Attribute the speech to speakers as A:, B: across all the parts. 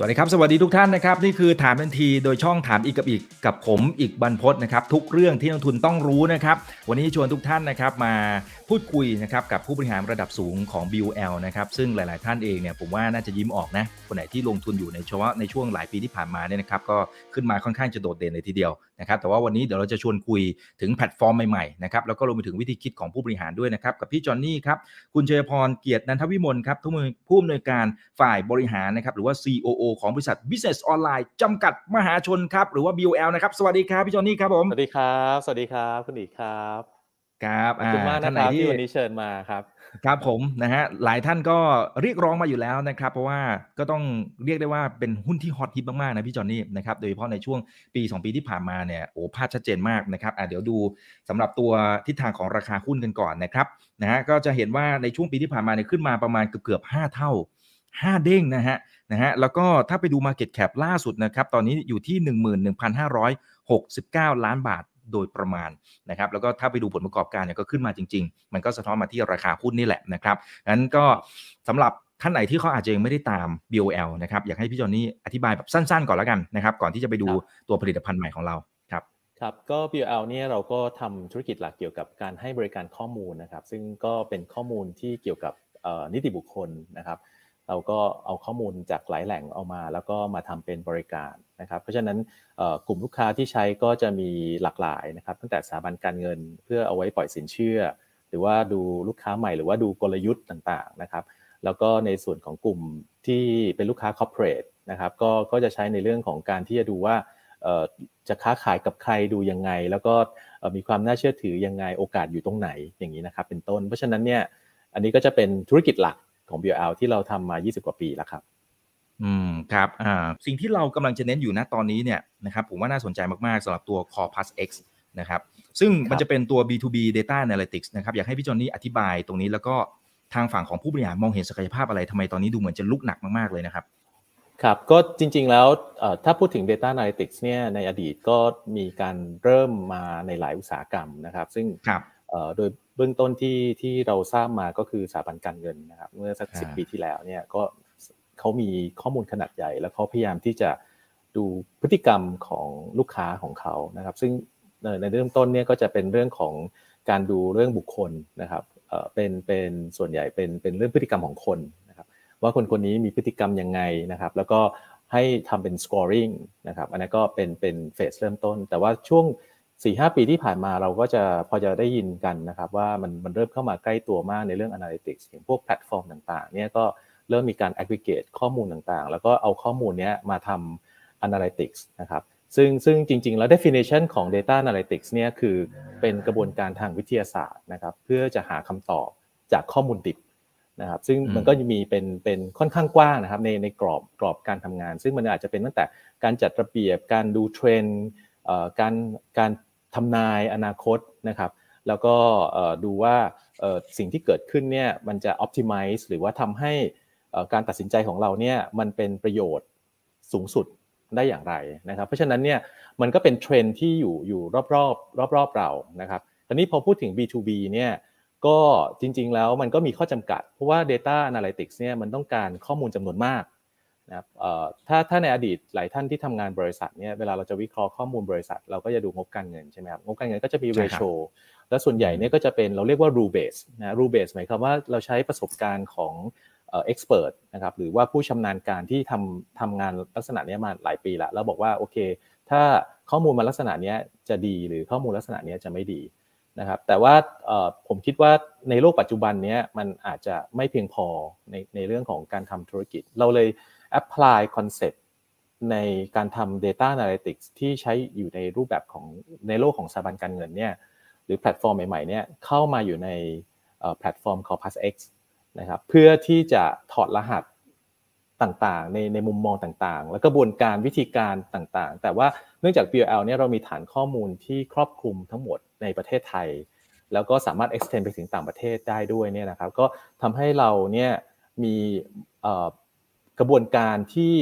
A: สวัสดีครับ สวัสดีทุกท่านนะครับ นี่คือถามทันทีโดยช่องถามอีกกับอีกกับผมอีกบรรพศนะครับ ทุกเรื่องที่นักทุนต้องรู้นะครับ วันนี้ชวนทุกท่านนะครับมาพูดคุยนะครับกับผู้บริหารระดับสูงของ BUL นะครับซึ่งหลาย ๆ ท่านเองเนี่ยผมว่าน่าจะยิ้มออกนะคนไหนที่ลงทุนอยู่ในเฉพาะในช่วงหลายปีที่ผ่านมาเนี่ยนะครับก็ขึ้นมาค่อนข้างจะโดดเด่นเลยทีเดียว นะครับแต่ว่าวันนี้เดี๋ยวเราจะชวนคุยถึงแพลตฟอร์มใหม่ๆนะครับแล้วก็รวมไปถึงวิธีคิดของผู้บริหารด้วยนะครับกับพี่จอนนี่ครับคุณเจยพรเกียรตินันทวิมลครับผู้ผู้อำนวยการฝ่ายบริหารนะครับหรือว่า COO ของบริษัท Business Online จำกัดมหาชนครับหรือว่า BUL นะครับสวัสดีครับพี่จอนนี่ครับผม
B: สวัสดีครับ สวัสดีครับคุณอีกครับ
A: ครับ
B: ขอบคุณมากนะครับที่วันนี้เชิญมาครับ
A: ครับผมนะฮะหลายท่านก็เรียกร้องมาอยู่แล้วนะครับ เพราะว่าก็ต้องเรียกได้ว่าเป็นหุ้นที่ฮอตฮิตมากๆนะพี่จอนนี่นะครับโดยเฉพาะในช่วงปี 2 ปีที่ผ่านมาเนี่ยโอ้ภาพชัดเจนมากนะครับอะเดี๋ยวดูสำหรับตัวทิศทางของราคาหุ้นกันก่อนนะครับนะฮะก็จะเห็นว่าในช่วงปีที่ผ่านมาเนี่ยขึ้นมาประมาณเกือบเกือบ5เท่า 5 เด้งนะฮะนะฮะแล้วก็ถ้าไปดู Market Cap ล่าสุดนะครับตอนนี้อยู่ที่ 11,569 ล้านบาท โดยประมาณนะครับแล้วก็ถ้าไปดูผลประกอบการเนี่ยก็ขึ้นมาจริง ๆ มันก็สะท้อนมาที่ราคาหุ้นนี่แหละนะครับงั้นก็สำหรับท่านไหนที่เขาอาจจะยังไม่ได้ตาม BOL นะครับอยากให้พี่จอนนี่อธิบายแบบสั้นๆ ก่อนแล้วกันนะครับก่อนที่จะไปดูตัวผลิตภัณฑ์ใหม่ของเราครับ
B: ครับก็ BOL เนี่ยเราก็ทำธุรกิจหลักเกี่ยวกับการให้บริการข้อมูลนะครับซึ่งก็เป็นข้อมูลที่เกี่ยวกับนิติบุคคลนะครับ เราก็เอาข้อมูลจากหลายแหล่งเอามา แล้วก็มาทำเป็นบริการ นะครับเพราะฉะนั้นกลุ่มลูกค้าที่ใช้ก็จะมีหลากหลายนะครับ ตั้งแต่สถาบันการเงินเพื่อเอาไว้ปล่อยสินเชื่อ หรือว่าดูลูกค้าใหม่หรือว่าดูกลยุทธ์ต่างๆนะครับ แล้วก็ในส่วนของกลุ่มที่เป็นลูกค้า corporate นะครับก็ก็จะใช้ในเรื่องของการที่จะดูว่าจะค้าขายกับใครดูยังไง แล้วก็มีความน่าเชื่อถือยังไงโอกาสอยู่ตรงไหนอย่างนี้นะครับเป็นต้น เพราะฉะนั้นเนี่ยอันนี้ก็จะเป็นธุรกิจหลักของ BL ที่เราทำมา 20 กว่าปีแล้วครับ
A: อืมครับอ่าสิ่งที่เรากำลังจะเน้นอยู่นะตอนนี้เนี่ยนะครับผมว่าน่าสนใจมากๆสำหรับตัว Core Plus X นะครับซึ่งมันจะเป็นตัว B2B Data Analytics นะครับอยากให้พี่จอนนี่อธิบายตรงนี้แล้วก็ทางฝั่งของผู้บริหารมองเห็นศักยภาพอะไรทำไมตอนนี้ดูเหมือนจะลุกหนักมากๆเลยนะครับ
B: ครับ ก็จริงๆแล้วถ้าพูดถึง Data Analytics เนี่ยในอดีตก็มีการเริ่มมาในหลายอุตสาหกรรมนะครับ ซึ่งโดยเบื้องต้นที่ที่เราทราบมาก็คือสถาบันการเงินนะครับ เมื่อสักสิปีที่แล้วเนี่ยก็ เขามีข้อมูลขนาดใหญ่ แล้วเขาพยายามที่จะดูพฤติกรรมของลูกค้าของเขานะครับ ซึ่งในเริ่มต้นเนี่ยก็จะเป็นเรื่องของการดูเรื่องบุคคลนะครับเป็นเป็นส่วนใหญ่เป็นเป็นเรื่องพฤติกรรมของคนนะครับ ว่าคนคนนี้มีพฤติกรรมยังไงนะครับ แล้วก็ให้ทำเป็น scoring นะครับอันนี้ก็เป็นเป็นเฟสเริ่มต้น แต่ว่าช่วง4ีหปีที่ผ่านมาเราก็จะพอจะได้ยินกันนะครับ ว่ามันมันเริ่มเข้ามาใกล้ตัวมากในเรื่อง analytics อย่างพวกแพลตฟอร์มต่างๆเนี่ยก็ เริ่มมีการ aggregate ข้อมูลต่างๆ แล้วก็เอาข้อมูลนี้มาทำ analytics นะครับซึ่งซึ่งจริง ๆ แล้ว definition ของ data analytics เนี่ยคือเป็นกระบวนการทางวิทยาศาสตร์นะครับเพื่อจะหาคำตอบจากข้อมูลดิบนะครับซึ่งมันก็จะมีเป็นเป็นค่อนข้างกว้างนะครับในในกรอบกรอบการทำงาน ซึ่งมันอาจจะเป็นตั้งแต่การจัดระเบียบการดูเทรนด์การการทำนายอนาคตนะครับแล้วก็ดูว่าสิ่งที่เกิดขึ้นเนี่ยมันจะ optimize หรือว่าทำให้ การตัดสินใจของเราเนี่ยมันเป็นประโยชน์สูงสุดได้อย่างไรนะครับ เพราะฉะนั้นเนี่ยมันก็เป็นเทรนที่อยู่อยู่รอบๆรอบๆเรานะครับตอนนี้พอพูดถึง B2B เนี่ยก็จริงๆแล้วมันก็มีข้อจำกัด เพราะว่า Data Analytics เนี่ยมันต้องการข้อมูลจำนวนมากนะครับถ้าถ้าในอดีตหลายท่านที่ทำงานบริษัทเนี่ยเวลาเราจะวิเคราะห์ข้อมูลบริษัท เราก็จะดูงบการเงินใช่ไหมครับงบการเงินก็จะมี ratio และส่วนใหญ่เนี่ยก็จะเป็นเราเรียกว่า rule base นะ rule base หมายความว่าเราใช้ประสบการณ์ของ เอ็กซ์เพรสนะครับหรือว่าผู้ชำนาญการที่ทำทำงานลักษณะนี้มาหลายปีแล้วแล้วบอกว่าโอเค ถ้าข้อมูลมาลักษณะนี้จะดีหรือข้อมูลลักษณะนี้จะไม่ดีนะครับแต่ว่าผมคิดว่าในโลกปัจจุบันนี้มันอาจจะไม่เพียงพอในในเรื่องของการทำธุรกิจ เราเลย apply concept ในการทำ data analytics ที่ใช้อยู่ในรูปแบบของในโลกของสถาบันการเงินเนี่ยหรือแพลตฟอร์มใหม่ๆเนี่ยเข้ามาอยู่ในแพลตฟอร์ม Corpus X นะครับเพื่อที่จะถอดรหัสต่างๆ ในในมุมมองต่างๆ และกระบวนการวิธีการต่างๆ แต่ว่าเนื่องจาก BOL เนี่ยเรามีฐานข้อมูลที่ครอบคลุมทั้งหมดในประเทศไทย แล้วก็สามารถ extend ไปถึงต่างประเทศได้ด้วยเนี่ยนะครับก็ทำให้เราเนี่ยมีกระบวนการที่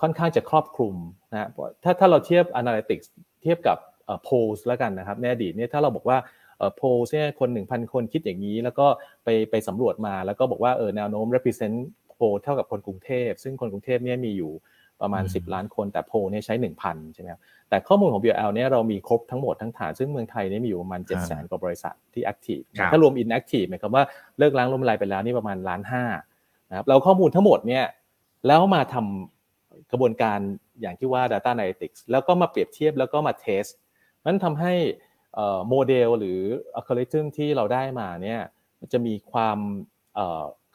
B: ค่อนข้างจะครอบคลุมนะถ้าถ้าเราเทียบ Analytics เทียบกับโพลแล้วกันนะครับในอดีตเนี่ยถ้าเราบอกว่า โพลเนี่ยคน 1,000 คนคิดอย่างนี้ แล้วก็ไปไปสำรวจมาแล้วก็บอกว่าเออแนวโน้ม represent โพลเท่ากับคนกรุงเทพ ซึ่งคนกรุงเทพเนี่ยมีอยู่ประมาณ 10 ล้านคนแต่โพลเนี่ยใช้ 1,000 ใช่ไหมครับแต่ข้อมูลของ BL เนี่ยเรามีครบทั้งหมดทั้งฐาน ซึ่งเมืองไทยเนี่ยมีอยู่ประมาณ7 0 0 0 0 0กว่าบริษัทที่ active ถ้ารวม inactive หมายความว่าเลิกล้างล้มลายไปแล้วนี่ประมาณล้านห้านะครับเราข้อมูลทั้งหมดเนี่ยแล้วมาทำกระบวนการอย่างที่ว่า data analytics แล้วก็มาเปรียบเทียบแล้วก็มา test นั้นทำให้ โมเดลหรืออัลกอริทึมที่เราได้มาเนี่ยจะมีความ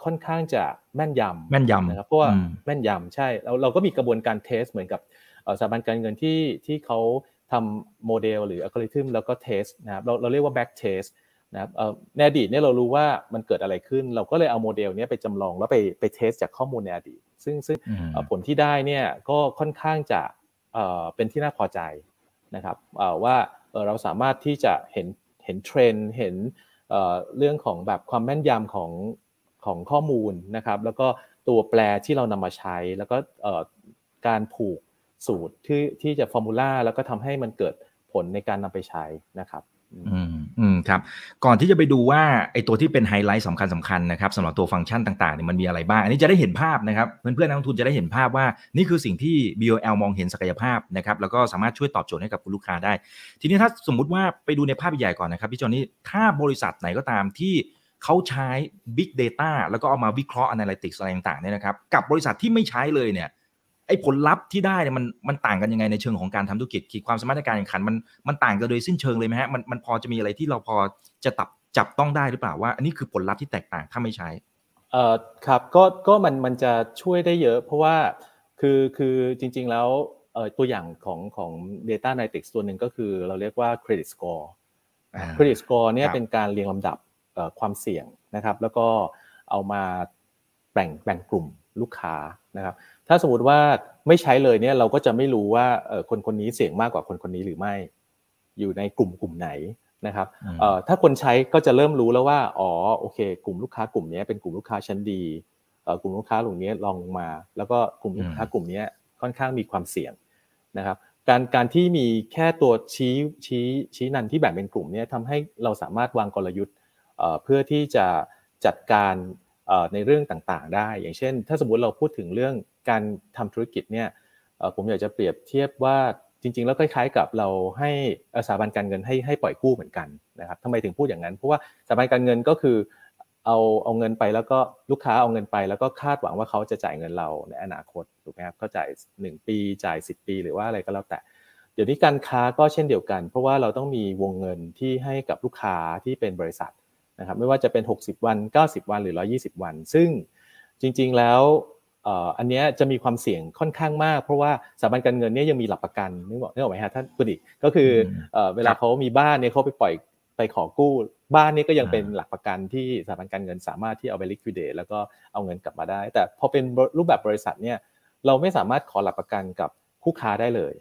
B: ค่อนข้างจะแม่นยำ
A: แม่นยำ
B: นะครับเพราะว่าแม่นยำใช่เราเราก็มีกระบวนการ test เหมือนกับสถาบันการเงินที่ที่เขาทำโมเดลหรืออัลกอริทึมแล้วก็ test นะครับเราเราเรียกว่า backtestนะครับในอดีตเนี่ยเรารู้ว่ามันเกิดอะไรขึ้น เราก็เลยเอาโมเดลนี้ไปจำลองแล้วไปไป test จากข้อมูลในอดีต ซึ่งซึ่งผลที่ได้เนี่ยก็ค่อนข้างจะเป็นที่น่าพอใจนะครับว่า เราสามารถที่จะเห็นเห็นเทรนด์เห็นเรื่องของแบบความแม่นยำของของข้อมูลนะครับ แล้วก็ตัวแปรที่เรานำมาใช้ แล้วก็การผูกสูตรที่ที่จะ formula แล้วก็ทำให้มันเกิดผลในการนำไปใช้นะครับ
A: อืมอืมครับ ก่อนที่จะไปดูว่าไอตัวที่เป็นไฮไลท์สำคัญสำคัญนะครับสำหรับตัวฟังก์ชันต่างๆเนี่ยมันมีอะไรบ้าง อันนี้จะได้เห็นภาพนะครับ เพื่อนๆนักลงทุนจะได้เห็นภาพว่า นี่คือสิ่งที่ BOL มองเห็นศักยภาพนะครับแล้วก็สามารถช่วยตอบโจทย์ให้กับคุณลูกค้าได้ ทีนี้ถ้าสมมุติว่าไปดูในภาพใหญ่ก่อนนะครับพี่จอนี่ถ้าบริษัทไหนก็ตามที่เขาใช้ Big Data แล้วก็เอามาวิเคราะห์ Analytics อะไรต่างๆเนี่ยนะครับกับบริษัทที่ไม่ใช้เลยเนี่ย ไอ้ผลลัพธ์ที่ได้เนี่ยมันมันต่างกันยังไงในเชิงของการทำธุรกิจขีดความสามารถในการแข่งขันมันมันต่างกันโดยสิ้นเชิงเลยไหมฮะมันมันพอจะมีอะไรที่เราพอจะตับจับต้องได้หรือเปล่าว่า อันนี้คือผลลัพธ์ที่แตกต่างถ้าไม่ใช้
B: เอ่อครับก็ก็มันมันจะช่วยได้เยอะ เพราะว่าคือคือจริง ๆแล้วเอ่อตัวอย่างของของ data analytics ตัวหนึ่งก็คือเราเรียกว่า credit score credit score เนี่ยเป็นการเรียงลำดับความเสี่ยงนะครับ แล้วก็เอามาแบ่งแบ่งกลุ่มลูกค้านะครับ ถ้าสมมติว่าไม่ใช้เลยเนี่ยเราก็จะไม่รู้ว่าคนคนนี้เสี่ยงมากกว่าคนคนนี้หรือไม่ อยู่ในกลุ่มกลุ่มไหนนะครับถ้าคนใช้ก็จะเริ่มรู้แล้วว่าอ๋อโอเค กลุ่มลูกค้ากลุ่มนี้เป็นกลุ่มลูกค้าชั้นดีกลุ่มลูกค้ากลุ่มนี้ลองมา แล้วก็กลุ่มลูกค้ากลุ่มนี้ค่อนข้างมีความเสี่ยงนะครับการการที่มีแค่ตัวชี้ชี้ชี้นันที่แบ่งเป็นกลุ่มนี้ทำให้เราสามารถวางกลยุทธ์เพื่อที่จะจัดการในเรื่องต่างๆ ได้ อย่างเช่น ถ้าสมมติเราพูดถึงเรื่อง การทำธุรกิจเนี่ยผมอยากจะเปรียบเทียบว่าจริง ๆ แล้วคล้ายๆกับเราให้สถาบันการเงินให้ให้ปล่อยกู้เหมือนกันนะครับทำไมถึงพูดอย่างนั้น เพราะว่าสถาบันการเงินก็คือเอาเอาเงินไปแล้วก็ลูกค้าเอาเงินไป แล้วก็คาดหวังว่าเขาจะจ่ายเงินเราในอนาคตถูกไหมครับเขาจ่าย 1 ปีจ่าย 10 ปี หรือว่าอะไรก็แล้วแต่ เดี๋ยวนี้การค้าก็เช่นเดียวกัน เพราะว่าเราต้องมีวงเงินที่ให้กับลูกค้าที่เป็นบริษัทนะครับไม่ว่าจะเป็น 60 วัน 90 วันหรือ 120 วัน ซึ่งจริง ๆ แล้ว อันนี้จะมีความเสี่ยงค่อนข้างมาก เพราะว่าสถาบันการเงินเนี่ยยังมีหลักประกันนึกบอกนึกออกไหมฮะท่านคุณอีกก็คือเวลาเขามีบ้านเนี่ยเขาไปปล่อยไปขอกู้บ้านนี้ก็ยังเป็นหลักประกันที่สถาบันการเงินสามารถที่เอาไปลิควิดเดตแล้วก็เอาเงินกลับมาได้ แต่พอเป็นรูปแบบบริษัทเนี่ยเราไม่สามารถขอหลักประกันกับคู่ค้าได้เลย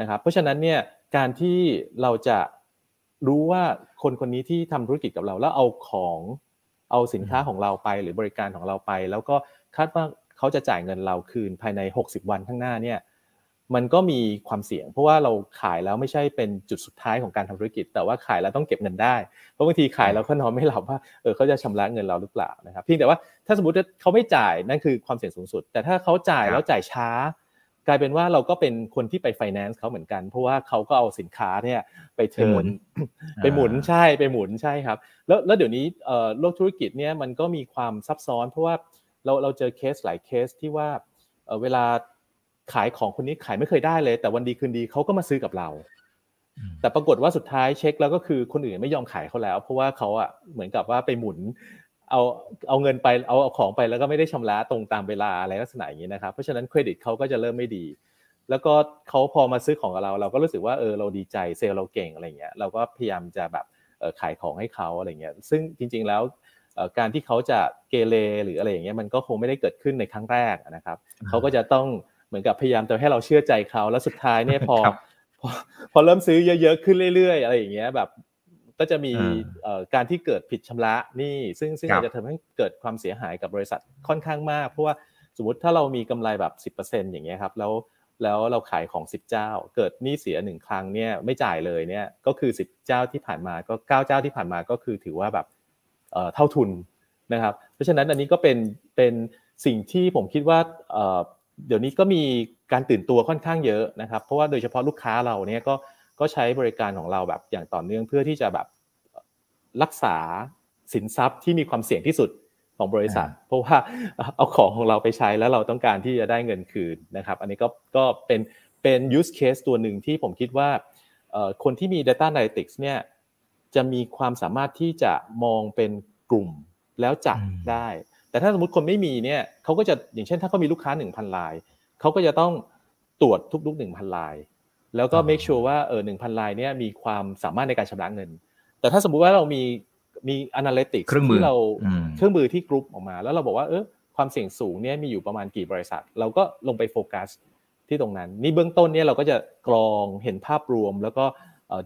B: นะครับเพราะฉะนั้นเนี่ยการที่เราจะรู้ว่าคนคนนี้ที่ทำธุรกิจกับเราแล้วเอาของเอาสินค้าของเราไปหรือบริการของเราไป แล้วก็คาดว่า เขาจะจ่ายเงินเราคืนภายใน 60 วันข้างหน้าเนี่ยมันก็มีความเสี่ยง เพราะว่าเราขายแล้วไม่ใช่เป็นจุดสุดท้ายของการทำธุรกิจ แต่ว่าขายแล้วต้องเก็บเงินได้เพราะบางทีขายแล้วก็นอนไม่หลับว่าเออเขาจะชำระเงินเราหรือเปล่านะครับเพียงแต่ว่าถ้าสมมติเขาไม่จ่ายนั่นคือความเสี่ยงสูงสุด แต่ถ้าเขาจ่ายแล้วจ่ายช้า กลายเป็นว่าเราก็เป็นคนที่ไปไฟแนนซ์เขาเหมือนกัน เพราะว่าเขาก็เอาสินค้าเนี่ยไป turn ไปหมุนใช่ไปหมุนใช่ครับ แล้วแล้วเดี๋ยวนี้โลกธุรกิจเนี่ยมันก็มีความซับซ้อน เพราะว่า เราเราเจอเคสหลายเคสที่ว่าเวลาขายของคนนี้ขายไม่เคยได้เลย แต่วันดีคืนดีเขาก็มาซื้อกับเรา แต่ปรากฏว่าสุดท้ายเช็คแล้วก็คือคนอื่นไม่ยอมขายเขาแล้ว เพราะว่าเขาอะเหมือนกับว่าไปหมุน เอาเอาเงินไปเอาเอาของไปแล้วก็ไม่ได้ชำระตรงตามเวลาอะไรลักษณะอย่างนี้นะครับเพราะฉะนั้นเครดิตเขาก็จะเริ่มไม่ดี แล้วก็เขาพอมาซื้อของกับเรา เราก็รู้สึกว่าเออเราดีใจเซลล์เราเก่งอะไรเงี้ยเราก็พยายามจะแบบขายของให้เขาอะไรเงี้ยซึ่งจริง ๆแล้ว การที่เขาจะเกเรหรืออะไรอย่างเงี้ยมันก็คงไม่ได้เกิดขึ้นในครั้งแรกนะครับเขาก็จะต้องเหมือนกับพยายามจะให้เราเชื่อใจเขาแล้วสุดท้ายเนี่ยพอพอพอเริ่มซื้อเยอะๆขึ้นเรื่อยๆ อะไรอย่างเงี้ยแบบก็จะมีการที่เกิดผิดชำระนี่ซึ่งซึ่งอาจจะทำให้เกิดความเสียหายกับบริษัทค่อนข้างมาก เพราะว่าสมมติถ้าเรามีกำไรแบบ 10%อย่างเงี้ยครับแล้วแล้วเราขายของ 10 เจ้า เกิดหนี้เสียหนึ่งครั้งเนี่ยไม่จ่ายเลยเนี่ยก็คือ 10 เจ้าที่ผ่านมาก็9เจ้าที่ผ่านมาก็คือถือว่าแบบ เท่าทุนนะครับ เพราะฉะนั้นอันนี้ก็เป็นเป็นสิ่งที่ผมคิดว่าเดี๋ยวนี้ก็มีการตื่นตัวค่อนข้างเยอะนะครับ เพราะว่าโดยเฉพาะลูกค้าเราเนี่ยก็ก็ใช้บริการของเราแบบอย่างต่อเนื่องเพื่อที่จะแบบรักษาสินทรัพย์ที่มีความเสี่ยงที่สุดของบริษัท เพราะว่าเอาของของเราไปใช้แล้วเราต้องการที่จะได้เงินคืนนะครับ อันนี้ก็ก็เป็นเป็น use case ตัวหนึ่งที่ผมคิดว่าคนที่มี data analytics เนี่ย จะมีความสามารถที่จะมองเป็นกลุ่มแล้วจัดได้ แต่ถ้าสมมติคนไม่มีเนี่ยเขาก็จะอย่างเช่น ถ้าเขามีลูกค้า 1,000ลายเขาก็จะต้องตรวจทุกๆ1,000ลาย แล้วก็ make sure ว่าเออ1,000ลายเนี่ยมีความสามารถในการชำระเงิน แต่ถ้าสมมุติว่าเรามีมี analytics
A: เครื่องมือ
B: ที่เราเครื่องมือที่กรุ๊ปออกมา แล้วเราบอกว่าเออความเสี่ยงสูงเนี่ยมีอยู่ประมาณกี่บริษัท เราก็ลงไปโฟกัสที่ตรงนั้น นี่เบื้องต้นเนี่ยเราก็จะกรองเห็นภาพรวม แล้วก็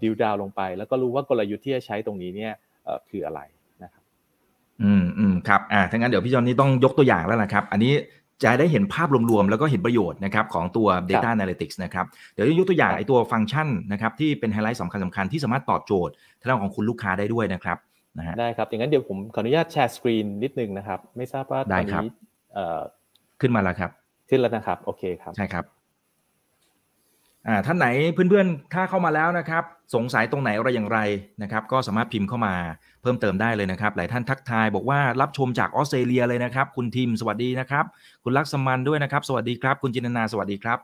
B: ดิวดาวลงไป แล้วก็รู้ว่ากลยุทธ์ที่จะใช้ตรงนี้เนี่ยคืออะไรนะครับ
A: อืมอืมครับอ่าถ้างั้นเดี๋ยวพี่จอนนี่ต้องยกตัวอย่างแล้วนะครับ อันนี้จะได้เห็นภาพรวมๆ แล้วก็เห็นประโยชน์นะครับของตัว Data Analytics นะครับ เดี๋ยวยกตัวอย่างไอ้ตัวฟังก์ชันนะครับที่เป็นไฮไลท์สำคัญสำคัญที่สามารถตอบโจทย์ทางด้านของคุณลูกค้าได้ด้วยนะครับนะฮะ
B: ได้ครับ อย่างนั้นเดี๋ยวผมขออนุญาตแชร์สกรีนนิดนึงนะครับ ไม่ทราบว่าตอนนี้
A: ขึ้นมาแล้วครับ
B: ขึ้นแล้วนะครับ โอเคครับ
A: ใช่ครับ อ่าท่านไหนเพื่อนๆ ถ้าเข้ามาแล้วนะครับ สงสัยตรงไหนอะไรอย่างไรนะครับ ก็สามารถพิมพ์เข้ามาเพิ่มเติมได้เลยนะครับ หลายท่านทักทายบอกว่ารับชมจากออสเตรเลียเลยนะครับ คุณทีมสวัสดีนะครับ คุณลักษมันด้วยนะครับ สวัสดีครับ คุณจินนาสวัสดีครับ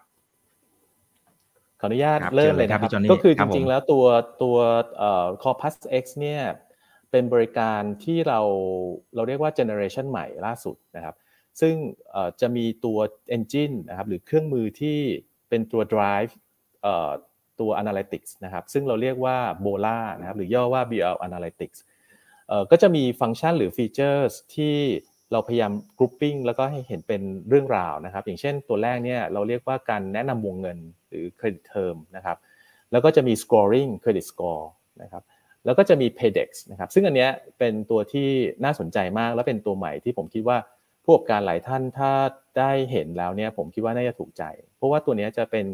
B: ขออนุญาตเริ่มเลยครับก็คือจริงๆแล้วตัวตัวเอ่อ Corpus X เนี่ยเป็นบริการที่เราเราเรียกว่าเจเนอเรชันใหม่ล่าสุดนะครับ ซึ่งจะมีตัว Engine นะครับหรือเครื่องมือที่เป็นตัว drive ตัว Analytics นะครับซึ่งเราเรียกว่า BOLA นะครับหรือย่อว่า BL Analytics ก็จะมีฟังก์ชันหรือฟีเจอร์ที่เราพยายาม grouping แล้วก็ให้เห็นเป็นเรื่องราวนะครับ อย่างเช่นตัวแรกเนี่ยเราเรียกว่าการแนะนำวงเงินหรือ credit term นะครับแล้วก็จะมี scoring credit score นะครับแล้วก็จะมี PayDex นะครับซึ่งอันเนี้ยเป็นตัวที่น่าสนใจมากและเป็นตัวใหม่ที่ผมคิดว่าผู้ประกอบการหลายท่านถ้าได้เห็นแล้วเนี่ยผมคิดว่าน่าจะถูกใจ เพราะว่าตัวนี้จะเป็น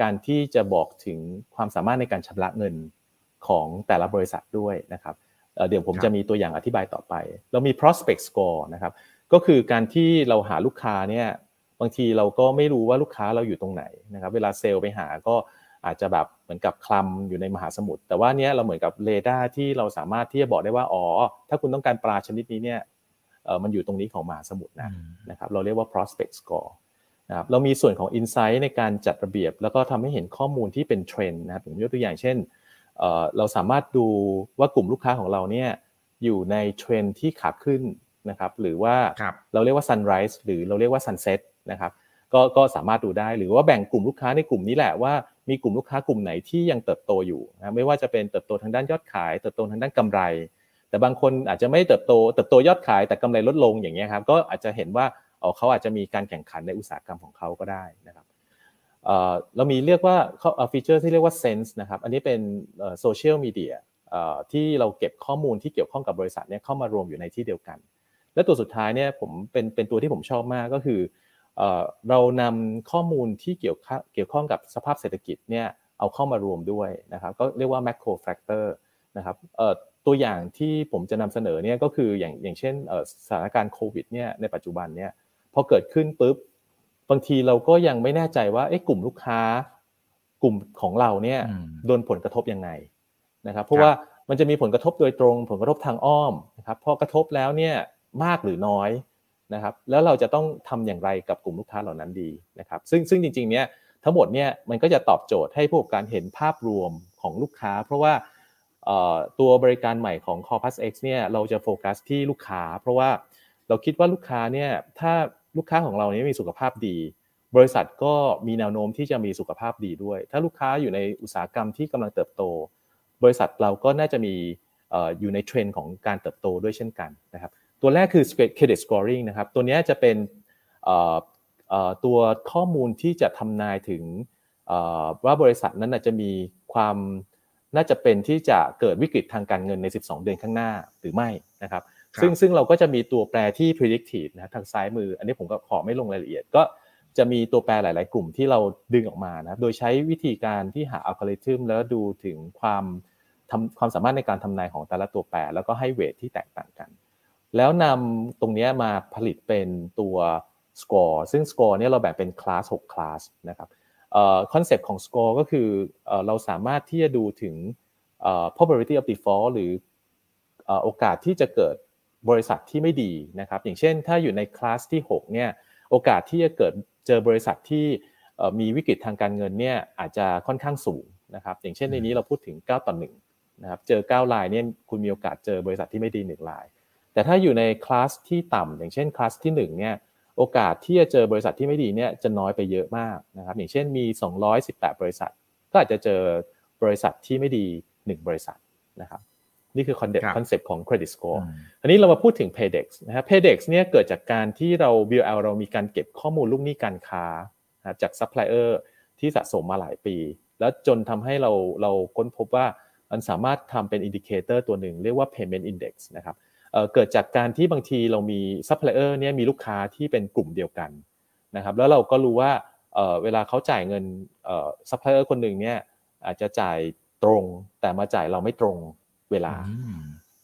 B: การที่จะบอกถึงความสามารถในการชำระเงินของแต่ละบริษัทด้วยนะครับเดี๋ยวผมจะมีตัวอย่างอธิบายต่อไป เรามี prospect score นะครับ ก็คือการที่เราหาลูกค้าเนี่ยบางทีเราก็ไม่รู้ว่าลูกค้าเราอยู่ตรงไหนนะครับ เวลาเซลล์ไปหาก็อาจจะแบบเหมือนกับคลำอยู่ในมหาสมุทรแต่ว่าเนี้ยเราเหมือนกับเรดาร์ที่เราสามารถที่จะบอกได้ว่าอ๋อถ้าคุณต้องการปลาชนิดนี้เนี่ยเออมันอยู่ตรงนี้ของมหาสมุทรนะนะครับ เราเรียกว่า prospect score นะครับเรามีส่วนของ insight ในการจัดระเบียบ แล้วก็ทำให้เห็นข้อมูลที่เป็นเทรนด์นะครับผมยกตัวอย่างเช่นเออเราสามารถดูว่ากลุ่มลูกค้าของเราเนี่ยอยู่ในเทรนด์ที่ขาขึ้นนะครับหรือว่าเราเรียกว่า sunrise หรือเราเรียกว่า sunset นะครับก็ก็สามารถดูได้หรือว่าแบ่งกลุ่มลูกค้าในกลุ่มนี้แหละว่ามีกลุ่มลูกค้ากลุ่มไหนที่ยังเติบโตอยู่นะไม่ว่าจะเป็นเติบโตทางด้านยอดขาย เติบโตทางด้านกำไร แต่บางคนอาจจะไม่เติบโตเติบโตยอดขายแต่กำไรลดลงอย่างเงี้ยครับก็อาจจะเห็นว่า เขาอาจจะมีการแข่งขันในอุตสาหกรรมของเขาก็ได้นะครับเรามีเรียกว่าฟีเจอร์ที่เรียกว่า Sense นะครับ อันนี้เป็นโซเชียลมีเดียที่เราเก็บข้อมูลที่เกี่ยวข้องกับบริษัทเนี่ยเข้ามารวมอยู่ในที่เดียวกัน และตัวสุดท้ายเนี่ยผมเป็นเป็นตัวที่ผมชอบมากก็คือเรานำข้อมูลที่เกี่ยวเกี่ยวข้องกับสภาพเศรษฐกิจเนี่ยเอาเข้ามารวมด้วยนะครับ ก็เรียกว่า macro factor นะครับตัวอย่างที่ผมจะนำเสนอเนี่ยก็คืออย่างอย่างเช่นสถานการณ์โควิดเนี่ยในปัจจุบันเนี่ย พอเกิดขึ้นปุ๊บบางทีเราก็ยังไม่แน่ใจว่าเอ๊ะกลุ่มลูกค้ากลุ่มของเราเนี่ยโดนผลกระทบยังไงนะครับเพราะว่ามันจะมีผลกระทบโดยตรง ผลกระทบทางอ้อมนะครับพอกระทบแล้วเนี่ยมากหรือน้อยนะครับแล้วเราจะต้องทำอย่างไรกับกลุ่มลูกค้าเหล่านั้นดีนะครับซึ่งซึ่งจริงๆเนี่ยทั้งหมดเนี่ยมันก็จะตอบโจทย์ให้ผู้ประกอบการเห็นภาพรวมของลูกค้า เพราะว่าตัวบริการใหม่ของ Corpus X เนี่ยเราจะโฟกัสที่ลูกค้า เพราะว่าเราคิดว่าลูกค้าเนี่ยถ้า ลูกค้าของเราเนี่ยมีสุขภาพดี บริษัทก็มีแนวโน้มที่จะมีสุขภาพดีด้วย ถ้าลูกค้าอยู่ในอุตสาหกรรมที่กำลังเติบโต บริษัทเราก็น่าจะมีอยู่ในเทรนด์ของการเติบโตด้วยเช่นกันนะครับตัวแรกคือ credit scoring นะครับตัวนี้จะเป็นตัวข้อมูลที่จะทำนายถึงว่าบริษัทนั้นจะมีความน่าจะเป็นที่จะเกิดวิกฤตทางการเงินใน 12 เดือนข้างหน้าหรือไม่นะครับ ซึ่งซึ่งเราก็จะมีตัวแปรที่ predictive นะทางซ้ายมือ อันนี้ผมก็ขอไม่ลงรายละเอียด ก็จะมีตัวแปรหลาย ๆ กลุ่มที่เราดึงออกมานะโดยใช้วิธีการที่หาอัลกอริทึมแล้วดูถึงความทำความสามารถในการทำนายของแต่ละตัวแปร แล้วก็ให้เวทที่แตกต่างกัน แล้วนำตรงนี้มาผลิตเป็นตัวสกอร์ซึ่งสกอร์เนี่ยเราแบ่งเป็นคลาส6คลาสนะครับคอนเซปต์ของสกอร์ก็คือเราสามารถที่จะดูถึง probability of default หรือโอกาสที่จะเกิด บริษัทที่ไม่ดีนะครับ อย่างเช่น ถ้าอยู่ในคลาสที่6เนี่ยโอกาสที่จะเกิดเจอบริษัทที่มีวิกฤตทางการเงินเนี่ยอาจจะค่อนข้างสูงนะครับอย่างเช่นในนี้เราพูดถึง 9 ต่อ1นะครับเจอ 9 รายเนี่ยคุณมีโอกาสเจอบริษัทที่ไม่ดี1ราย แต่ถ้าอยู่ในคลาสที่ต่ำอย่างเช่นคลาสที่1เนี่ยโอกาสที่จะเจอบริษัทที่ไม่ดีเนี่ยจะน้อยไปเยอะมากนะครับอย่างเช่นมี 218 บริษัท ก็อาจจะเจอบริษัทที่ไม่ดี 1 บริษัทนะครับ นี่คือคอนเซ็ปต์คอนเซ็ปต์ของ credit score อันนี้เรามาพูดถึง paydex นะครับ paydex เนี่ยเกิดจากการที่เรา BOL เรามีการเก็บข้อมูลลูกหนี้การค้าจากซัพพลายเออร์ที่สะสมมาหลายปี แล้วจนทำให้เราเราค้นพบว่ามันสามารถทำเป็น indicator ตัวหนึ่งเรียกว่า payment index นะครับเกิดจากการที่บางทีเรามีซัพพลายเออร์เนี่ยมีลูกค้าที่เป็นกลุ่มเดียวกันนะครับแล้วเราก็รู้ว่าเวลาเขาจ่ายเงินซัพพลายเออร์คนหนึ่งเนี่ยอาจจะจ่ายตรงแต่มาจ่ายเราไม่ตรง เวลา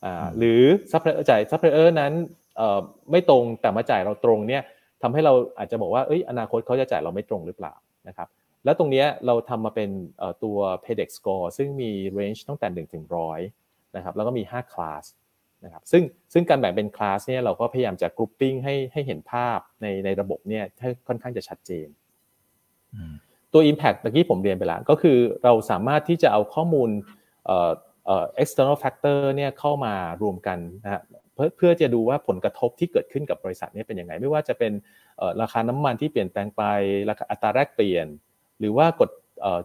B: อ่าหรือซัพพลายเออร์จ่ายซัพพลายเออร์นั้นเอ่อไม่ตรงแต่มาจ่ายเราตรงเนี่ยทำให้เราอาจจะบอกว่าเอ้ยอนาคตเขาจะจ่ายเราไม่ตรงหรือเปล่านะครับแล้วตรงนี้เราทำมาเป็นตัว PayDex Score ซึ่งมี range ตั้งแต่1ถึง100นะครับแล้วก็มี5 class นะครับซึ่งซึ่งการแบ่งเป็นคลาสเนี่ยเราก็พยายามจะ grouping ให้ให้เห็นภาพในในระบบเนี่ยให้ค่อนข้างจะชัดเจน ตัว Impact เมื่อกี้ผมเรียนไปแล้ว ก็คือเราสามารถที่จะเอาข้อมูล external factor เนี่ยเข้ามารวมกันนะฮะเพื่อเพื่อจะดูว่าผลกระทบที่เกิดขึ้นกับบริษัทนี้เป็นยังไง ไม่ว่าจะเป็นราคาน้ำมันที่เปลี่ยนแปลงไปราคาอัตราแลกเปลี่ยน หรือว่ากฎ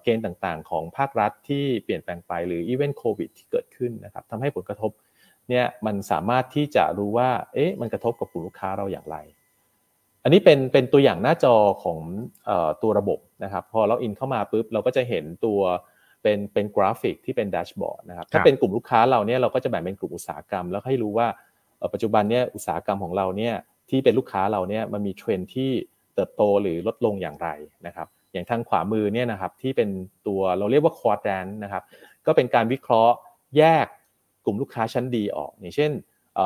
B: เกณฑ์ต่างๆ ของภาครัฐที่เปลี่ยนแปลงไปหรืออีเวนต์โควิดที่เกิดขึ้นนะครับทำให้ผลกระทบเนี่ยมันสามารถที่จะรู้ว่าเอ๊ะมันกระทบกับกลุ่มลูกค้าเราอย่างไร อันนี้เป็นเป็นตัวอย่างหน้าจอของตัวระบบนะครับ พอเราอินเข้ามาปุ๊บเราก็จะเห็นตัว เป็นเป็นกราฟิกที่เป็นแดชบอร์ดนะครับถ้าเป็นกลุ่มลูกค้าเราเนี่ยเราก็จะแบ่งเป็นกลุ่มอุตสาหกรรม แล้วให้รู้ว่าปัจจุบันเนี่ยอุตสาหกรรมของเราเนี่ยที่เป็นลูกค้าเราเนี่ยมันมีเทรนที่เติบโตหรือลดลงอย่างไรนะครับอย่างทางขวามือเนี่ยนะครับที่เป็นตัวเราเรียกว่าควอดแรนนะครับก็เป็นการวิเคราะห์แยกกลุ่มลูกค้าชั้นดีออก อย่างเช่น